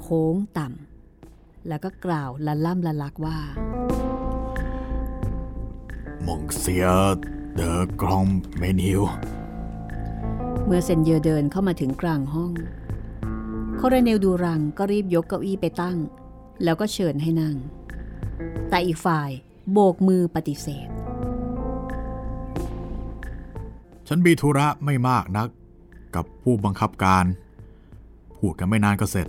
โค้งต่ำแล้วก็กล่าวละล่ำละลักว่า
มงเซียเดอกรองเมนิว
เมื่อเซนเยอร์เดินเข้ามาถึงกลางห้อง โคเรเนลดูรังก็รีบยกเก้าอี้ไปตั้ง แล้วก็เชิญให้นั่ง แต่อีกฝ่ายโบกมือปฏิเสธ
ฉันมีธุระไม่มากนัก กับผู้บังคับการ พูดกันไม่นานก็เสร็จ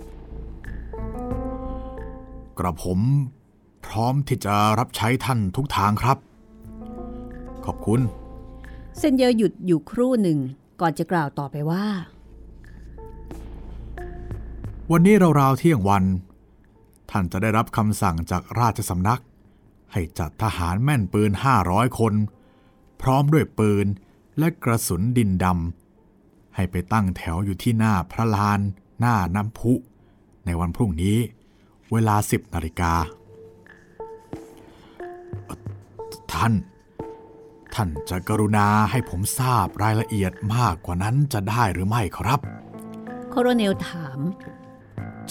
กระผมพร้อมที่จะรับใช้ท่านทุกทางครับ ขอบคุณ
เซนเยอร์หยุดอยู่ครู่หนึ่งก่อนจะกล่าวต่อไปว่า
วันนี้ราวๆเที่ยงวัน ท่านจะได้รับคำสั่งจากราชสำนัก ให้จัดทหารแม่นปืน 500 คน พร้อมด้วยปืน และกระสุนดินดำให้ไปตั้งแถวอยู่ที่หน้าพระลาน หน้าน้ำพุ ในวันพรุ่งนี้ เวลา10นาฬิกาเอ่อท่าน ท่านจะกรุณาให้ผมทราบรายละเอียดมากกว่านั้นจะได้หรือไม่ครับ
โคโรเนลถาม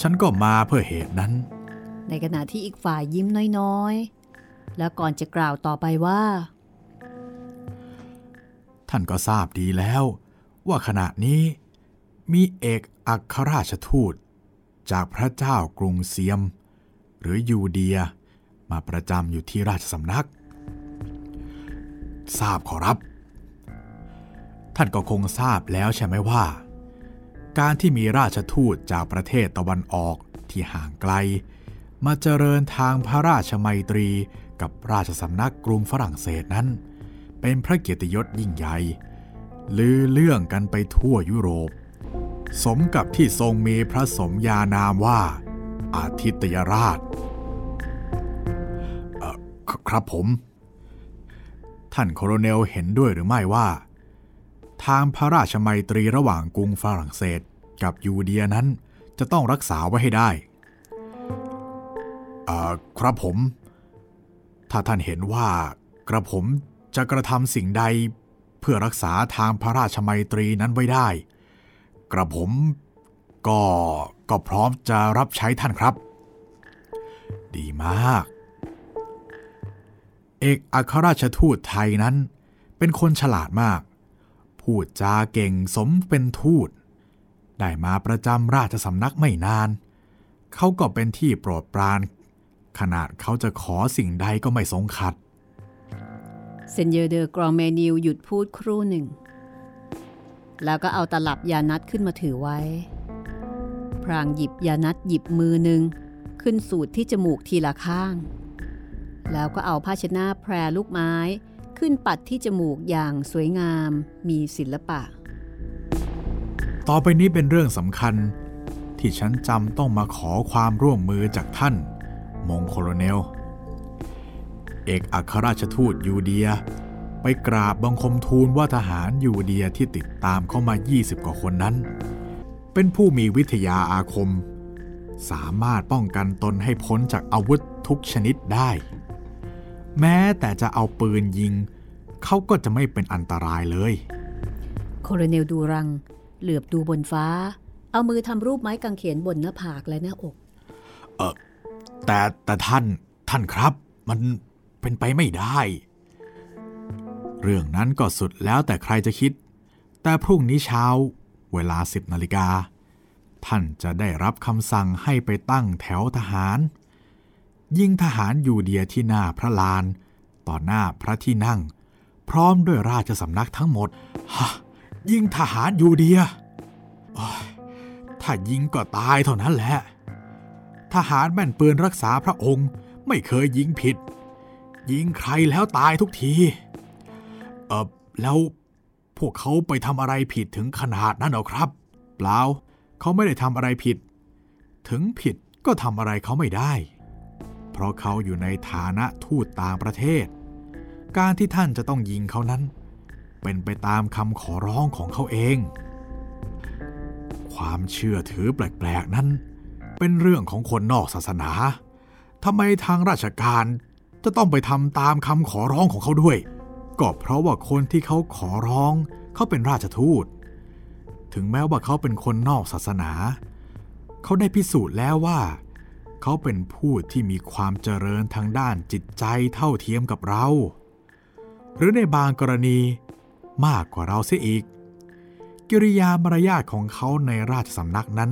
ฉันก็มาเพื่อเหตุนั้น
ในขณะที่อีกฝ่ายยิ้มน้อยๆ แล้วก่อนจะกล่าวต่อไปว่า
ท่านก็ทราบดีแล้ว ว่าขณะนี้มีเอกอัครราชทูต จากพระเจ้ากรุงเซียม หรือยูเดีย มาประจำอยู่ที่ราชสำนัก ทราบขอรับ ท่านก็คงทราบแล้วใช่ไหมว่า การที่มีราชทูตจากประเทศตะวันออกที่ห่างไกล มาเจริญทางพระราชมัยตรีกับราชสำนักกรุงฝรั่งเศสนั้น เป็นพระเกียรติยศยิ่งใหญ่ลือเรื่องกันไปทั่วยุโรป สมกับที่ทรงมีพระสมญานามว่า อาทิตยราชครับผม ท่านโคโรเนลเห็นด้วยหรือไม่ว่า ทางพระราชมัยตรีระหว่างกรุงฝรั่งเศสกับยูเดียนั้นจะต้องรักษาไว้ให้ได้ครับผม ถ้าท่านเห็นว่ากระผม จะกระทำสิ่งใดเพื่อรักษาทางพระราชมัยตรีนั้นไว้ได้ กระผมก็ก็พร้อมจะรับใช้ท่านครับ ดีมาก เอกอัครราชทูตไทยนั้น เป็นคนฉลาดมาก พูดจาเก่งสมเป็นทูต ได้มาประจำราชสำนักไม่นาน เขาก็เป็นที่โปรดปราน ขนาดเขาจะขอสิ่งใดก็ไม่สงขัด
เเซนเยอร์เดอกรองเมนิวหยุดพูดครู่หนึ่ง แล้วก็เอาตลับยานัดขึ้นมาถือไว้ พรางหยิบยานัดหยิบมือหนึ่งขึ้นสูดที่จมูกทีละข้าง แล้วก็เอาผ้าชน้าแพรลูกไม้ขึ้นปัดที่จมูกอย่างสวยงามมีศิลปะ
ต่อไปนี้เป็นเรื่องสำคัญที่ฉันจำต้องมาขอความร่วมมือจากท่าน มงโคโลเนล เอกอัครราชทูตยูเดีย ไปกราบบังคมทูลว่าทหารยูเดียที่ติดตามเข้ามา 20 กว่าคนนั้น เป็นผู้มีวิทยาอาคม สามารถป้องกันตนให้พ้นจากอาวุธทุกชนิดได้ แม้แต่จะเอาปืนยิง เขาก็จะไม่เป็นอันตรายเลย
โคโรเนลดูรัง เหลือบดูบนฟ้า เอามือทำรูปไม้กางเขนบนหน้าผากและหน้าอก
แต่แต่ท่านท่านครับ มัน เป็นไปไม่ได้ เรื่องนั้นก็สุดแล้วแต่ใครจะคิด แต่พรุ่งนี้เช้า เวลาสิบนาฬิกา ท่านจะได้รับคำสั่งให้ไปตั้งแถวทหาร ยิงทหารอยู่เดียที่หน้าพระลาน ต่อหน้าพระที่นั่ง พร้อมด้วยราชสำนักทั้งหมด ฮะ ยิงทหารอยู่เดียถ้ายิงก็ตายเท่านั้นแหละ ทหารแม่นปืนรักษาพระองค์ไม่เคยยิงผิด ยิงใครแล้วตายทุกที เออแล้วพวกเขาไปทำอะไรผิดถึงขนาดนั้นหรอครับ เปล่าเขาไม่ได้ทำอะไรผิด ถึงผิดก็ทำอะไรเขาไม่ได้ เพราะเขาอยู่ในฐานะทูตต่างประเทศ การที่ท่านจะต้องยิงเขานั้น เป็นไปตามคำขอร้องของเขาเอง ความเชื่อถือแปลกๆนั้น เป็นเรื่องของคนนอกศาสนาทำไมทางราชการ จะต้องไปทำตามคำขอร้องของเขาด้วย ก็เพราะว่าคนที่เขาขอร้องเขาเป็นราชทูต ถึงแม้ว่าเขาเป็นคนนอกศาสนา เขาได้พิสูจน์แล้วว่า เขาเป็นผู้ที่มีความเจริญทางด้านจิตใจเท่าเทียมกับเรา หรือในบางกรณีมากกว่าเราเสียอีก กิริยามารยาทของเขาในราชสำนักนั้น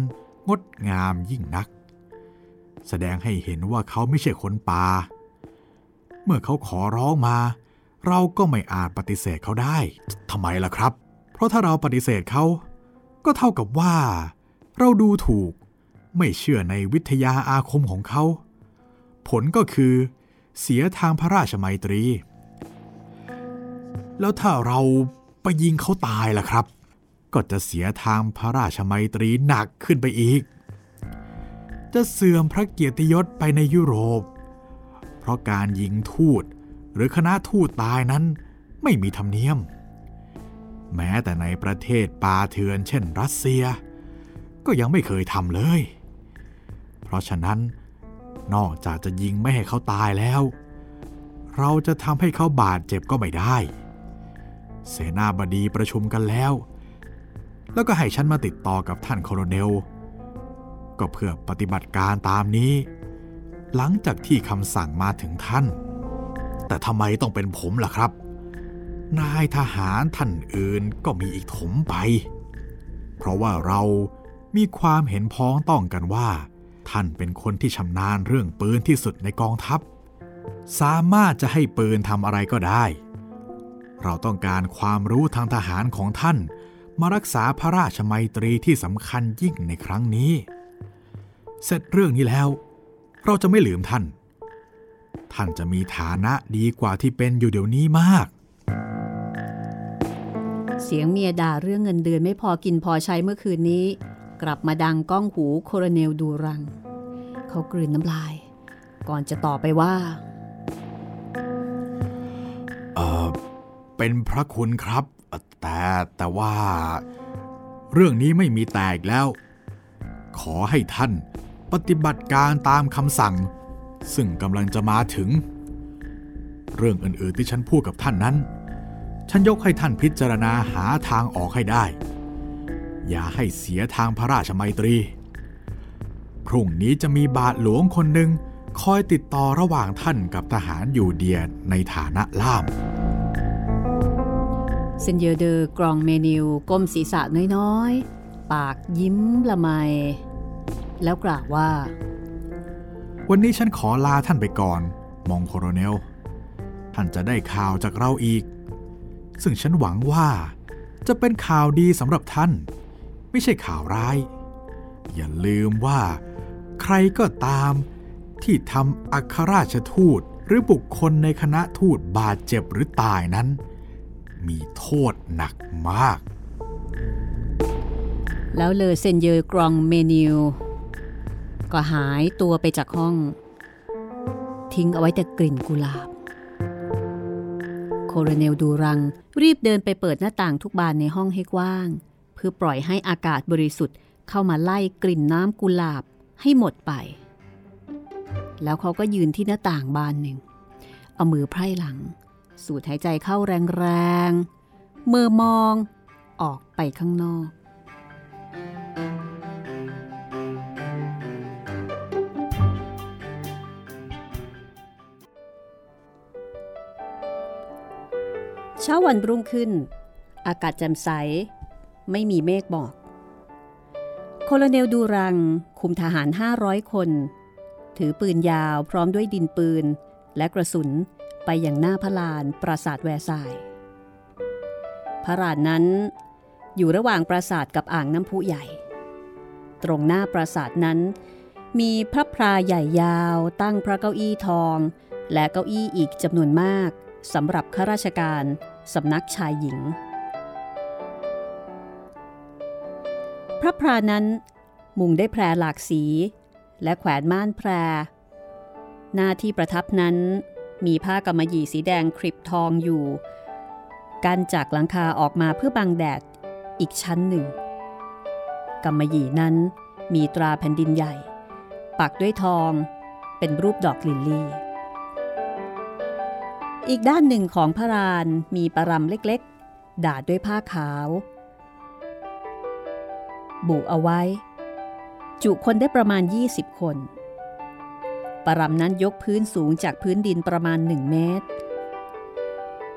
งดงามยิ่งนัก แสดงให้เห็นว่าเขาไม่ใช่คนป่าเเมื่อเขาขอร้องมา เราก็ไม่อาจปฏิเสธเขาได้ทำไมล่ะครับ เพราะถ้าเราปฏิเสธเขา ก็เท่ากับว่า เราดูถูก ไม่เชื่อในวิทยาอาคมของเขา ผลก็คือ เสียทางพระราชมัยตรี แล้วถ้าเราไปยิงเขาตายล่ะครับ ก็จะเสียทางพระราชมัยตรีหนักขึ้นไปอีก จะเสื่อมพระเกียรติยศไปในยุโรป เพราะการยิงทูตหรือคณะทูตตายนั้นไม่มีธรรมเนียม แม้แต่ในประเทศปาเถือนเช่นรัสเซีย ก็ยังไม่เคยทำเลย เพราะฉะนั้นนอกจากจะยิงไม่ให้เขาตายแล้ว เราจะทำให้เขาบาดเจ็บก็ไม่ได้ เสนาบดีประชุมกันแล้ว แล้วก็ให้ฉันมาติดต่อกับท่านโคโรเนล ก็เพื่อปฏิบัติการตามนี้ หลังจากที่คำสั่งมาถึงท่าน แต่ทำไมต้องเป็นผมล่ะครับ นายทหารท่านอื่นก็มีอีกถมไป เพราะว่าเรามีความเห็นพ้องต้องกันว่า ท่านเป็นคนที่ชำนาญเรื่องปืนที่สุดในกองทัพ สามารถจะให้ปืนทำอะไรก็ได้ เราต้องการความรู้ทางทหารของท่าน มารักษาพระราชมัยตรีที่สำคัญยิ่งในครั้งนี้ เสร็จเรื่องนี้แล้ว เราจะไม่ลืมท่าน ท่านจะมีฐานะดีกว่าที่เป็นอยู่เดี๋ยวนี้มาก
เสียงเมียด่าเรื่องเงินเดือนไม่พอกินพอใช้เมื่อคืนนี้ กลับมาดังก้องหูโคโรเนลดูรัง เขากลืนน้ำลาย ก่อนจะต่อไปว่า
เออเป็นพระคุณครับ แต่แต่ว่า เรื่องนี้ไม่มีแตกแล้ว ขอให้ท่าน ปฏิบัติการตามคำสั่ง ซึ่งกำลังจะมาถึง เรื่องอื่นๆที่ฉันพูดกับท่านนั้น ฉันยกให้ท่านพิจารณาหาทางออกให้ได้ อย่าให้เสียทางพระราชมัยตรี พรุ่งนี้จะมีบาทหลวงคนหนึ่งคอยติดต่อระหว่างท่านกับทหารอยู่เดียในฐานะล่าม
เซนเยอร์เดอกรองเมนิวก้มศีรษะน้อยๆ ปากยิ้มละไม แล้วกล่าวว่า
วันนี้ฉันขอลาท่านไปก่อน มองโคโรเนล ท่านจะได้ข่าวจากเราอีก ซึ่งฉันหวังว่าจะเป็นข่าวดีสำหรับท่าน ไม่ใช่ข่าวร้าย อย่าลืมว่า ใครก็ตามที่ทำอัครราชทูตหรือบุคคลในคณะทูตบาดเจ็บหรือตายนั้น มีโทษหนักมาก
แล้วเลอเซนเยอร์กรองเมนิว ก็หายตัวไปจากห้อง ทิ้งเอาไว้แต่กลิ่นกุหลาบ โคโรเนลดูรังรีบเดินไปเปิดหน้าต่างทุกบานในห้องให้กว้าง เพื่อปล่อยให้อากาศบริสุทธิ์เข้ามาไล่กลิ่นน้ำกุหลาบให้หมดไป แล้วเขาก็ยืนที่หน้าต่างบานหนึ่ง เอามือไพร่หลัง สูดหายใจเข้าแรงๆมือมองออกไปข้างนอก ช้าวันรุ่งขึ้น อากาศแจ่มใส ไม่มีเมฆหมอก โคโลเนลดูรังคุมทหาร 500 คน ถือปืนยาวพร้อมด้วยดินปืน และกระสุนไปอย่างหน้าพระลานปราสาทแวร์ซายน์พระลานนั้นอยู่ระหว่างปราสาทกับอ่างน้ำพุใหญ่ ตรงหน้าปราสาทนั้น มีพระพราใหญ่ยาวตั้งพระเก้าอี้ทอง และเก้าอี้อีกจำนวนมากสำหรับข้าราชการ สำนักชายหญิง พระพรานั้น มุงได้แพรหลากสี และแขวนม่านแพร หน้าที่ประทับนั้นมีผ้ากำมะหยี่สีแดงคริบทองอยู่กันจากหลังคาออกมาเพื่อบังแดดอีกชั้นหนึ่งกำมะหยี่นั้นมีตราแผ่นดินใหญ่ ปักด้วยทองเป็นรูปดอกลิลลี่ อีกด้านหนึ่งของพระรานมีปรำเล็กๆ ดาดด้วยผ้าขาว บุเอาไว้ จุคนได้ประมาณ 20 คนประรำนั้นยกพื้นสูงจากพื้นดินประมาณ 1 เมตร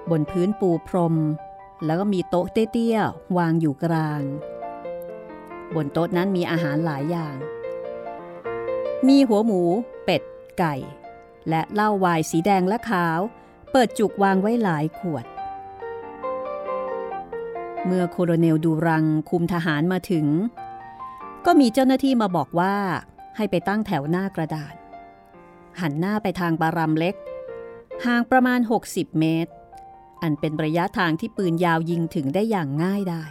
บนพื้นปูพรม แล้วก็มีโต๊ะเตี้ยๆวางอยู่กลาง บนโต๊ะนั้นมีอาหารหลายอย่าง มีหัวหมู เป็ด ไก่ และเหล้าวายสีแดงและขาว เปิดจุกวางไว้หลายขวด เมื่อโคโรเนลดูรังคุมทหารมาถึง ก็มีเจ้าหน้าที่มาบอกว่าให้ไปตั้งแถวหน้ากระดาษ หันหน้าไปทางบารำเล็ก ห่างประมาณ 60 เมตร อันเป็นระยะทางที่ปืนยาวยิงถึงได้อย่างง่ายได้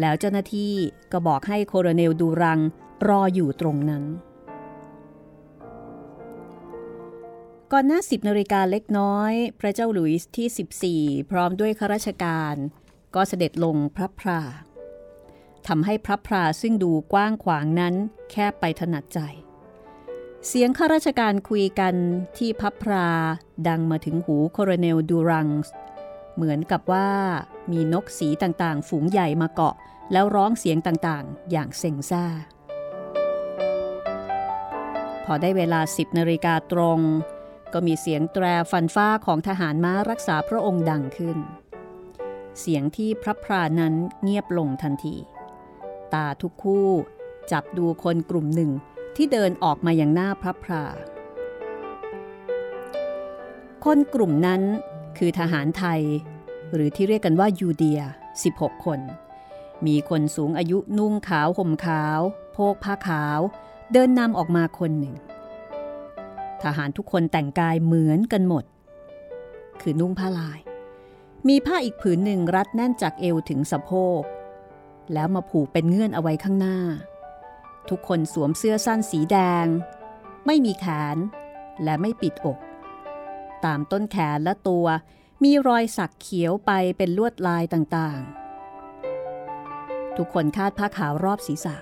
แล้วเจ้าหน้าที่ก็บอกให้โคโรเนลดูรังรออยู่ตรงนั้น ก่อนหน้า 10นาฬิกาเล็กน้อย พระเจ้าหลุยส์ที่ 14 พร้อมด้วยข้าราชการ ก็เสด็จลงพระพราทำให้พระพราซึ่งดูกว้างขวางนั้นแคบไปถนัดใจ เสียงข้าราชการคุยกันที่พับพราดังมาถึงหูโคโรเนลดูรังส์เหมือนกับว่ามีนกสีต่างๆ ฝูงใหญ่มาเกาะ แล้วร้องเสียงต่างๆ อย่างเซ็งซ่า พอได้เวลา 10นาฬิกาตรง ก็มีเสียงแตรฟันฟ้าของทหารม้ารักษาพระองค์ดังขึ้น เสียงที่พระพรานั้นเงียบลงทันที ตาทุกคู่จับดูคนกลุ่มหนึ่งที่เดินออกมาอย่างหน้าพระพรา คนกลุ่มนั้นคือทหารไทย หรือที่เรียกกันว่ายูเดีย 16 คน มีคนสูงอายุนุ่งขาวห่มขาว โพกผ้าขาว เดินนำออกมาคนหนึ่ง ทหารทุกคนแต่งกายเหมือนกันหมด คือนุ่งผ้าลาย มีผ้าอีกผืนหนึ่งรัดแน่นจากเอวถึงสะโพก แล้วมาผูกเป็นเงื่อนเอาไว้ข้างหน้า ทุกคนสวมเสื้อสั้นสีแดง ไม่มีแขน และไม่ปิดอก ตามต้นแขนและตัวมีรอยสักเขียวไปเป็นลวดลายต่างๆ ทุกคนคาดผ้าขาวรอบศีรษะ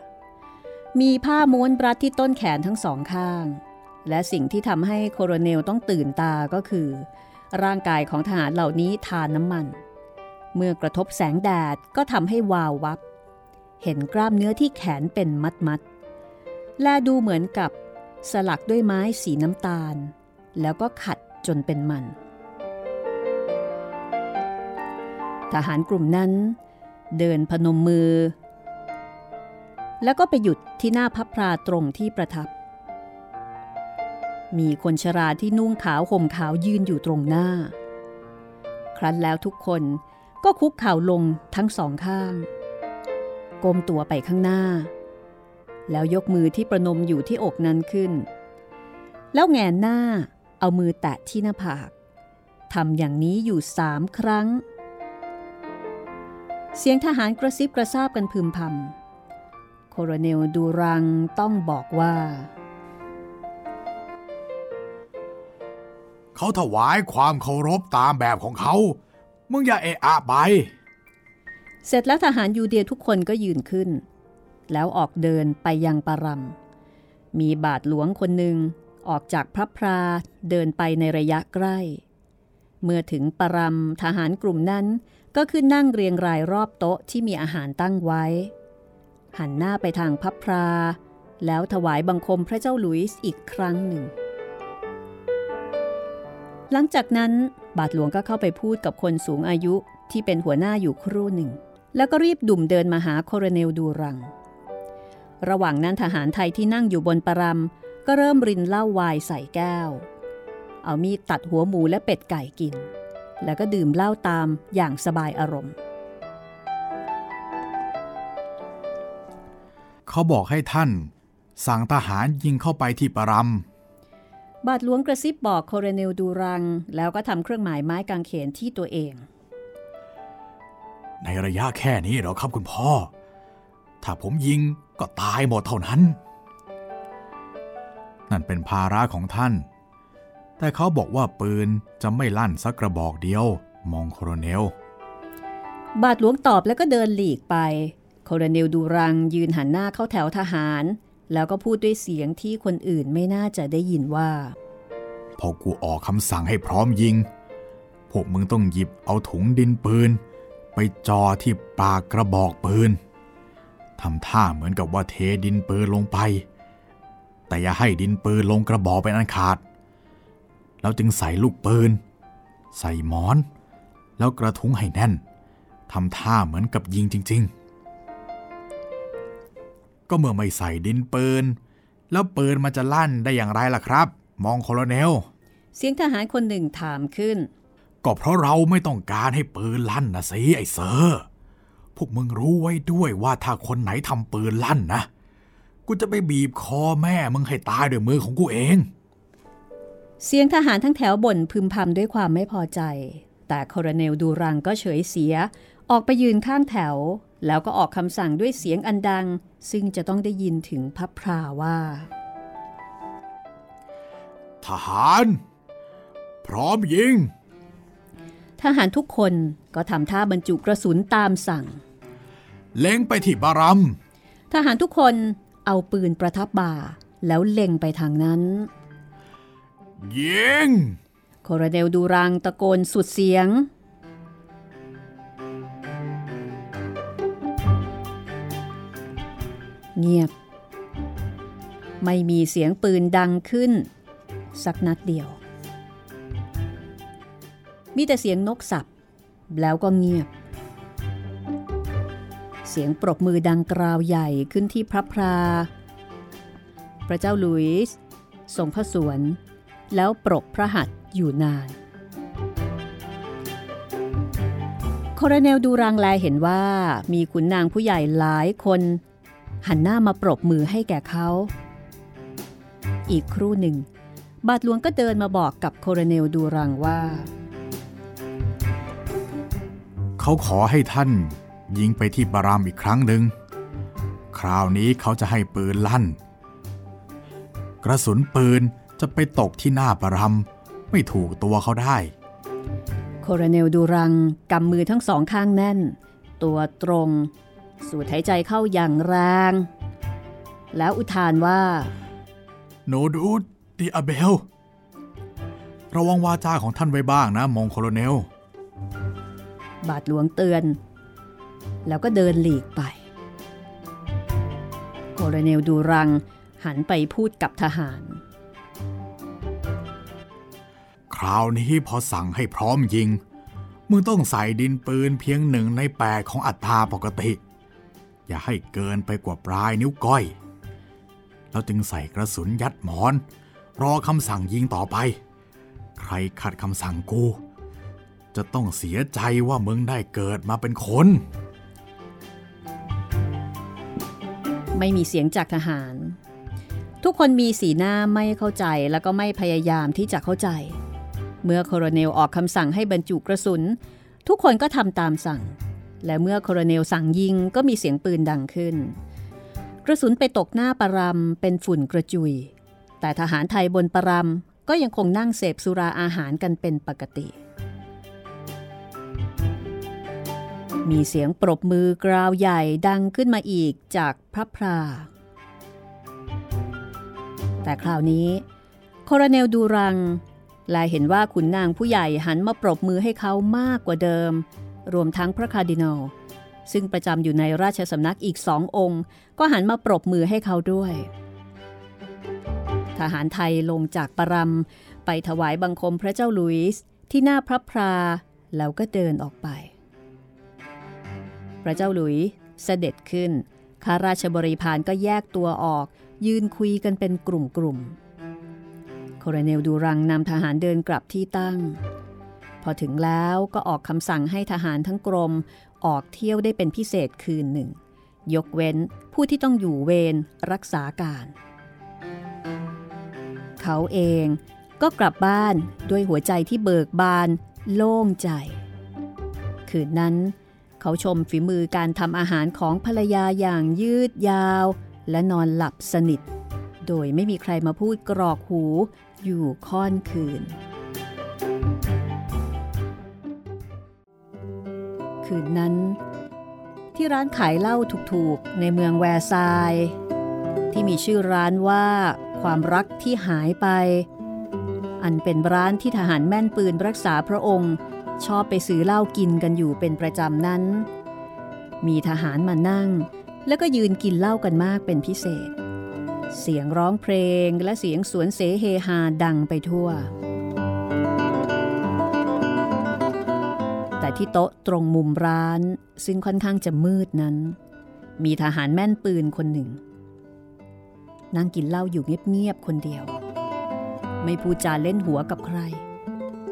มีผ้าม้วนรัดที่ต้นแขนทั้งสองข้าง และสิ่งที่ทำให้โคโรเนลต้องตื่นตาก็คือ ร่างกายของทหารเหล่านี้ทานน้ำมัน เมื่อกระทบแสงแดดก็ทำให้วาววับ เห็นกล้ามเนื้อที่แขนเป็นมัดมัดและดูเหมือนกับสลักด้วยไม้สีน้ำตาล แล้วก็ขัดจนเป็นมัน ทหารกลุ่มนั้น เดินพนมมือ แล้วก็ไปหยุดที่หน้าพับพราตรงที่ประทับ มีคนชราที่นุ่งขาวห่มขาวยืนอยู่ตรงหน้า ครั้นแล้วทุกคนก็คุกเข่าลงทั้งสองข้าง ก้มตัวไปข้างหน้า แล้วยกมือที่ประนมอยู่ที่อกนั้นขึ้น แล้วแงนหน้าเอามือแตะที่หน้าผากทำอย่างนี้อยู่สามครั้ง เสียงทหารกระซิบกระซาบกันพึมพำโคโรเนลดูรังต้องบอกว่า
เขาถวายความเคารพตามแบบของเขา มึงอย่าเอะอะไป
เสร็จแล้วทหารยูเดียทุกคนก็ยืนขึ้น แล้วออกเดินไปยังปารำมีบาทหลวงคนหนึ่งออกจากพระพราเดินไปในระยะใกล้ เมื่อถึงปารำทหารกลุ่มนั้นก็ขึ้นนั่งเรียงรายรอบโต๊ะที่มีอาหารตั้งไว้ หันหน้าไปทางพระพรา แล้วถวายบังคมพระเจ้าหลุยส์อีกครั้งหนึ่ง หลังจากนั้นบาทหลวงก็เข้าไปพูดกับคนสูงอายุที่เป็นหัวหน้าอยู่ครู่หนึ่ง แล้วก็รีบดุ่มเดินมาหาโคโรเนลดูรัง ระหว่างนั้นทหารไทยที่นั่งอยู่บนปรำก็เริ่มรินเหล้าวายใส่แก้ว เอามีดตัดหัวหมูและเป็ดไก่กิน แล้วก็ดื่มเหล้าตามอย่างสบายอารมณ์
เขาบอกให้ท่าน สั่งทหารยิงเข้าไปที่ปรำ
บาทหลวงกระซิบบอกโคโรเนลดูรัง แล้วก็ทำเครื่องหมายไม้กางเขนที่ตัวเอง
ในระยะแค่นี้เหรอครับคุณพ่อ ถ้าผมยิงก็ตายหมดเท่านั้น นั่นเป็นภาระของท่าน แต่เขาบอกว่าปืนจะไม่ลั่นสักกระบอกเดียว มองโครเนล
บาทหลวงตอบแล้วก็เดินหลีกไป โคโรเนลดูรังยืนหันหน้าเข้าแถวทหาร แล้วก็พูดด้วยเสียงที่คนอื่นไม่น่าจะได้ยินว่า
พอกูออกคำสั่งให้พร้อมยิง พวกมึงต้องหยิบเอาถุงดินปืน ไปจอที่ปากกระบอกปืนทำท่าเหมือนกับว่าเทดินปืนลงไป แต่อย่าให้ดินปืนลงกระบอกเป็นอันขาด แล้วจึงใส่ลูกปืน ใส่หมอน แล้วกระทุ้งให้แน่นทำท่าเหมือนกับยิงจริง ๆ ก็เมื่อไม่ใส่ดินปืน แล้วปืนมันจะลั่นได้อย่างไรล่ะครับ มองโคโลเนล
เสียงทหารคนหนึ่งถามขึ้น
ก็เพราะเราไม่ต้องการให้ปืนลั่นนะสิไอ้เซอร์พวกมึงรู้ไว้ด้วยว่าถ้าคนไหนทำปืนลั่นนะ กูจะไปบีบคอแม่มึงให้ตายด้วยมือของกูเอง
เสียงทหารทั้งแถวบ่นพึมพำด้วยความไม่พอใจ แต่โคโรเนลดูรังก็เฉยเสีย ออกไปยืนข้างแถว แล้วก็ออกคำสั่งด้วยเสียงอันดัง ซึ่งจะต้องได้ยินถึงพับพราว่า
ทหาร พร้อมยิง
ทหารทุกคนก็ทำท่าบรรจุกระสุนตามสั่ง
เล็งไปที่บารัม
ทหารทุกคนเอาปืนประทับบ่า แล้วเล็งไปทางนั้น
ยิง
โคราเนลดูรังตะโกนสุดเสียง เงียบ ไม่มีเสียงปืนดังขึ้น สักนัดเดียว มีแต่เสียงนกสับ แล้วก็เงียบ เสียงปรบมือดังกราวใหญ่ขึ้นที่พระพรา พระเจ้าลุยส์ทรงพระสวน แล้วปรบพระหัตถ์อยู่นานโครเนลดูรังแลเห็นว่ามีขุนนางผู้ใหญ่หลายคน หันหน้ามาปรบมือให้แก่เขา อีกครู่หนึ่ง บาทหลวงก็เดินมาบอกกับโครเนลดูรังว่า
เขาขอให้ท่านยิงไปที่บารามอีกครั้งหนึ่ง คราวนี้เขาจะให้ปืนลั่น กระสุนปืนจะไปตกที่หน้าบารามไม่ถูกตัวเขาได้
โครเนลดูรังกำมือทั้งสองข้างแน่น ตัวตรง สูดหายใจเข้าอย่างแรง แล้วอุทานว่า
โนดูดดิอาเบล ระวังวาจาของท่านไว้บ้างนะมงโคโลเนล
บาทหลวงเตือน แล้วก็เดินหลีกไป โครเนลดูรังหันไปพูดกับทหาร
คราวนี้พอสั่งให้พร้อมยิงมึงต้องใส่ดินปืนเพียงหนึ่งในแปดของอัตราปกติ อย่าให้เกินไปกว่าปลายนิ้วก้อย แล้วจึงใส่กระสุนยัดหมอน รอคำสั่งยิงต่อไป ใครขัดคำสั่งกู จะต้องเสียใจว่ามึงได้เกิดมาเป็นคน
ไม่มีเสียงจากทหาร ทุกคนมีสีหน้าไม่เข้าใจแล้วก็ไม่พยายามที่จะเข้าใจ เมื่อโคโรเนลออกคำสั่งให้บรรจุกระสุน ทุกคนก็ทำตามสั่ง และเมื่อโคโรเนลสั่งยิงก็มีเสียงปืนดังขึ้น กระสุนไปตกหน้าปารำเป็นฝุ่นกระจุย แต่ทหารไทยบนปารำก็ยังคงนั่งเสพสุราอาหารกันเป็นปกติ มีเสียงปรบมือกราวใหญ่ดังขึ้นมาอีกจากพลับพลา แต่คราวนี้โคโรเนลดูรังแลเห็นว่าขุนนางผู้ใหญ่หันมาปรบมือให้เขามากกว่าเดิม รวมทั้งพระคาร์ดินัลซึ่งประจำอยู่ในราชสำนักอีกสององค์ ก็หันมาปรบมือให้เขาด้วย ทหารไทยลงจากปรำไปถวายบังคมพระเจ้าลุยส์ที่หน้าพระพรา แล้วก็เดินออกไป พระเจ้าหลุยเสด็จขึ้นข้าราชบริพารก็แยกตัวออก ยืนคุยกันเป็นกลุ่มๆ โครเนลดูรังนำทหารเดินกลับที่ตั้ง พอถึงแล้วก็ออกคำสั่งให้ทหารทั้งกรม ออกเที่ยวได้เป็นพิเศษคืนหนึ่ง ยกเว้นผู้ที่ต้องอยู่เวรรักษาการ เขาเองก็กลับบ้านด้วยหัวใจที่เบิกบาน โล่งใจ คืนนั้น เขาชมฝีมือการทำอาหารของภรรยาอย่างยืดยาว และนอนหลับสนิท โดยไม่มีใครมาพูดกรอกหูอยู่ค่อนคืน คืนนั้น ที่ร้านขายเหล้าถูกๆ ในเมืองแวร์ซาย ที่มีชื่อร้านว่าความรักที่หายไป อันเป็นร้านที่ทหารแม่นปืนรักษาพระองค์ ชอบไปซื้อเหล้ากินกันอยู่เป็นประจำนั้น มีทหารมานั่ง แล้วก็ยืนกินเหล้ากันมากเป็นพิเศษ เสียงร้องเพลงและเสียงสวนเสเฮฮาดังไปทั่ว ที่โต๊ะตรงมุมร้าน ซึ่งค่อนข้างจะมืดนั้น มีทหารแม่นปืนคนหนึ่ง นั่งกินเหล้าอยู่เงียบๆคนเดียว ไม่พูดจาเล่นหัวกับใคร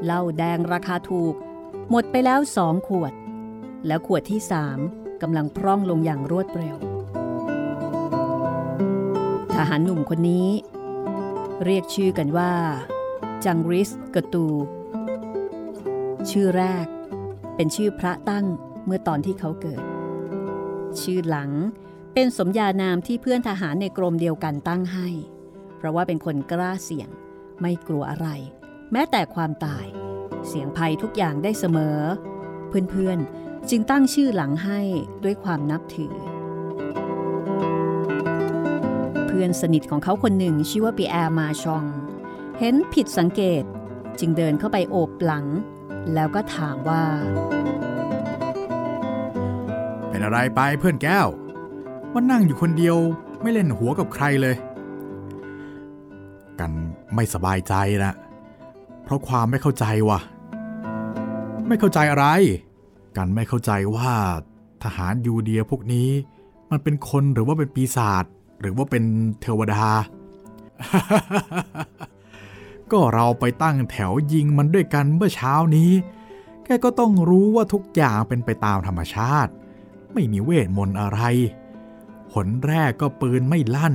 เหล้าแดงราคาถูก หมดไปแล้วสองขวด แล้วขวดที่สามกำลังพร่องลงอย่างรวดเร็ว ทหารหนุ่มคนนี้ เรียกชื่อกันว่า จังริสกตู ชื่อแรก เป็นชื่อพระตั้งเมื่อตอนที่เขาเกิด ชื่อหลังเป็นสมญานามที่เพื่อนทหารในกรมเดียวกันตั้งให้ เพราะว่าเป็นคนกล้าเสี่ยง ไม่กลัวอะไร แม้แต่ความตาย เสี่ยงภัยทุกอย่างได้เสมอ เพื่อนๆจึงตั้งชื่อหลังให้ด้วยความนับถือ เพื่อนสนิทของเขาคนหนึ่งชื่อว่าปีแอร์มาชอง เห็นผิดสังเกตจึงเดินเข้าไปโอบหลัง แล้วก็ถามว่า
เป็นอะไรไปเพื่อนแก้วว่านั่งอยู่คนเดียวไม่เล่นหัวกับใครเลย กันไม่สบายใจนะเพราะความไม่เข้าใจว่ะ ไม่เข้าใจอะไร กันไม่เข้าใจว่าทหารยูเดียพวกนี้ มันเป็นคนหรือว่าเป็นปีศาจหรือว่าเป็นเทวดา ก็เราไปตั้งแถวยิงมันด้วยกันเมื่อเช้านี้ แกก็ต้องรู้ว่าทุกอย่างเป็นไปตามธรรมชาติ ไม่มีเวทมนต์อะไร หนแรกก็ปืนไม่ลั่น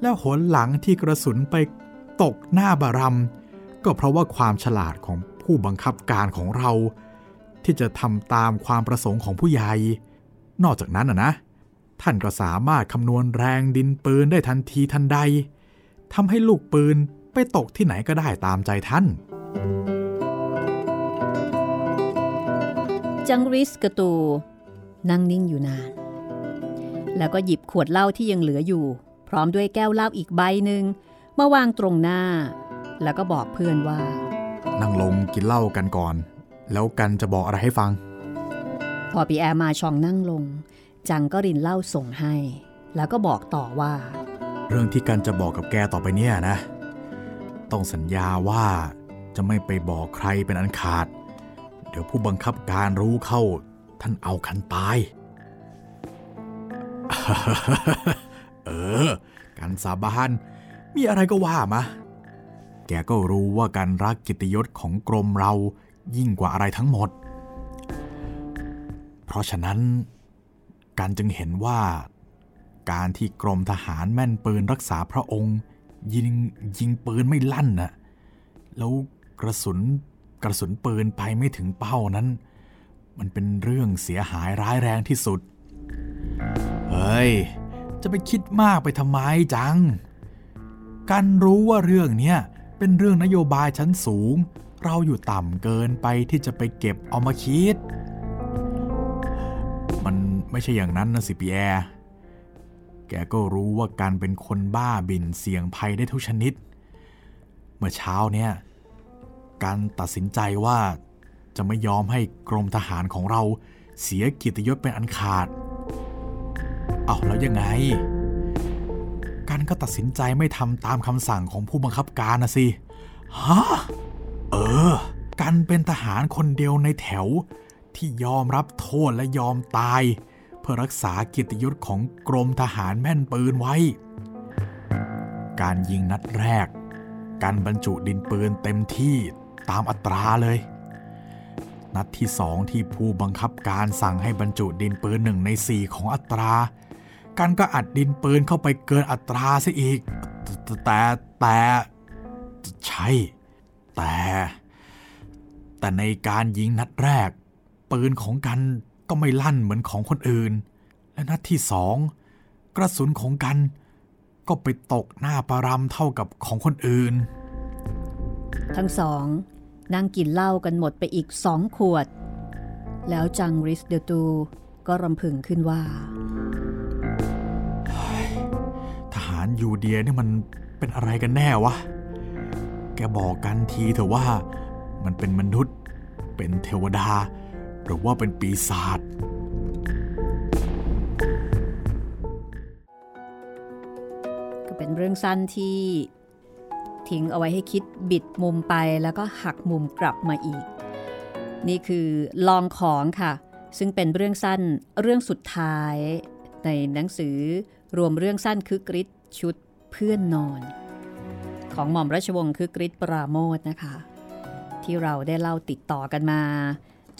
แล้วหนหลังที่กระสุนไปตกหน้าบารมก็เพราะว่าความฉลาดของผู้บังคับการของเรา ที่จะทำตามความประสงค์ของผู้ใหญ่ นอกจากนั้นนะนะท่านก็สามารถคำนวณแรงดินปืนได้ทันทีทันใดทำให้ลูกปืน ไปตกที่ไหนก็ได้ตามใจท่าน
จังริสกระตู นั่งนิ่งอยู่นาน แล้วก็หยิบขวดเหล้าที่ยังเหลืออยู่ พร้อมด้วยแก้วเหล้าอีกใบหนึ่งมาวางตรงหน้า แล้วก็บอกเพื่อนว่า
นั่งลงกินเหล้ากันก่อน แล้วกันจะบอกอะไรให้ฟัง
พอปีแอร์มาชองนั่งลง จังก็รินเหล้าส่งให้ แล้วก็บอกต่อว่า
เรื่องที่กันจะบอกกับแกต่อไปเนี่ยนะ ต้องสัญญาว่าจะไม่ไปบอกใครเป็นอันขาด เดี๋ยวผู้บังคับการรู้เข้า ท่านเอาคันตาย เออ การสาบานมีอะไรก็ว่ามา แกก็รู้ว่าการรักกิตยศของกรมเรายิ่งกว่าอะไรทั้งหมด เพราะฉะนั้น การจึงเห็นว่า การที่กรมทหารแม่นปืนรักษาพระองค์ ยิงยิงปืนไม่ลั่นน่ะแล้วกระสุนกระสุนปืนไปไม่ถึงเป้านั้น มันเป็นเรื่องเสียหายร้ายแรงที่สุด เฮ้ย จะไปคิดมากไปทำไมจังกันรู้ว่าเรื่องเนี้ยเป็นเรื่องนโยบายชั้นสูง เราอยู่ต่ำเกินไปที่จะไปเก็บเอามาคิด มันไม่ใช่อย่างนั้นนะสิปีแอร์ แกก็รู้ว่าการเป็นคนบ้าบินเสี่ยงภัยได้ทุกชนิด เมื่อเช้าเนี่ยการตัดสินใจว่าจะไม่ยอมให้กรมทหารของเราเสียกียรติยศเป็นอันขาด เอาแล้วยังไงการก็ตัดสินใจไม่ทำตามคำสั่งของผู้บังคับการนะสิ ฮะ เออการเป็นทหารคนเดียวในแถวที่ยอมรับโทษและยอมตาย พื่อรักษาเกียรติยศของกรมทหารแม่นปืนไว้ การยิงนัดแรก การบรรจุดินปืนเต็มที่ตามอัตราเลย นัดที่สองที่ผู้บังคับการสั่งให้บรรจุดินปืนหนึ่งในสี่ของอัตราการก็อัดดินปืนเข้าไปเกินอัตราซะอีก แต่แต่ใช่ แต่ แต่ในการยิงนัดแรก ปืนของกัน ก็ไม่ลั่นเหมือนของคนอื่น และนัดที่สองกระสุนของกัน ก็ไปตกหน้าปารำเท่ากับของคนอื่น
ทั้งสองนั่งกินเหล้ากันหมดไปอีกสองขวด แล้วจังริสเดตูก็รำพึงขึ้นว่า
ทหารยูเดียนี่มันเป็นอะไรกันแน่วะ แกบอกกันทีเถอะว่า มันเป็นมนุษย์ เป็นเทวดา หรือว่าเป็นปีศาจ
ก็เป็นเรื่องสั้นที่ทิ้งเอาไว้ให้คิดบิดมุมไปแล้วก็หักมุมกลับมาอีก นี่คือลองของค่ะ ซึ่งเป็นเรื่องสั้นเรื่องสุดท้าย ในหนังสือรวมเรื่องสั้นคือกริชชุดเพื่อนนอน ของหม่อมราชวงศ์คือกริชปราโมทนะคะ ที่เราได้เล่าติดต่อกันมา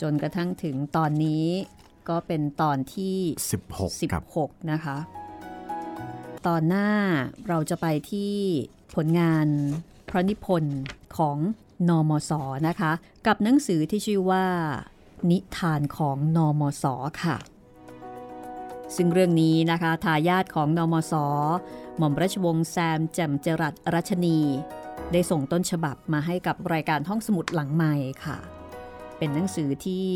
จนกระทั่งถึงตอนนี้ก็เป็นตอนที่
16ครับ
16 นะคะ ตอนหน้าเราจะไปที่ผลงานพระนิพนธ์ของนอมศนะคะ กับหนังสือที่ชื่อว่า นิทานของนอมศค่ะ ซึ่งเรื่องนี้นะคะทายาทของนอมศหม่อมราชวงศ์แซมแจ่มจรัสรัชนี ได้ส่งต้นฉบับมาให้กับรายการห้องสมุดหลังใหม่ค่ะ เป็นหนังสือที่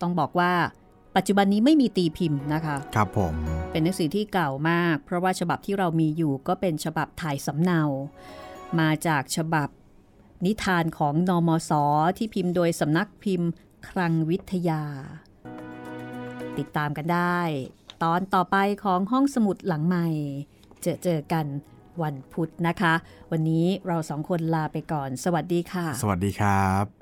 ต้องบอกว่าปัจจุบันนี้ไม่มีตีพิมพ์นะคะ
ครับผม
เป็นหนังสือที่เก่ามาก เพราะว่าฉบับที่เรามีอยู่ก็เป็นฉบับถ่ายสำเนา มาจากฉบับนิทานของนอมศที่พิมพ์โดยสำนักพิมพ์คลังวิทยา ติดตามกันได้ ตอนต่อไปของห้องสมุดหลังใหม่ เจอเจอกันวันพุธนะคะ วันนี้เราสองคนลาไปก่อน สวัสดีค่ะ
สวัสดีครับ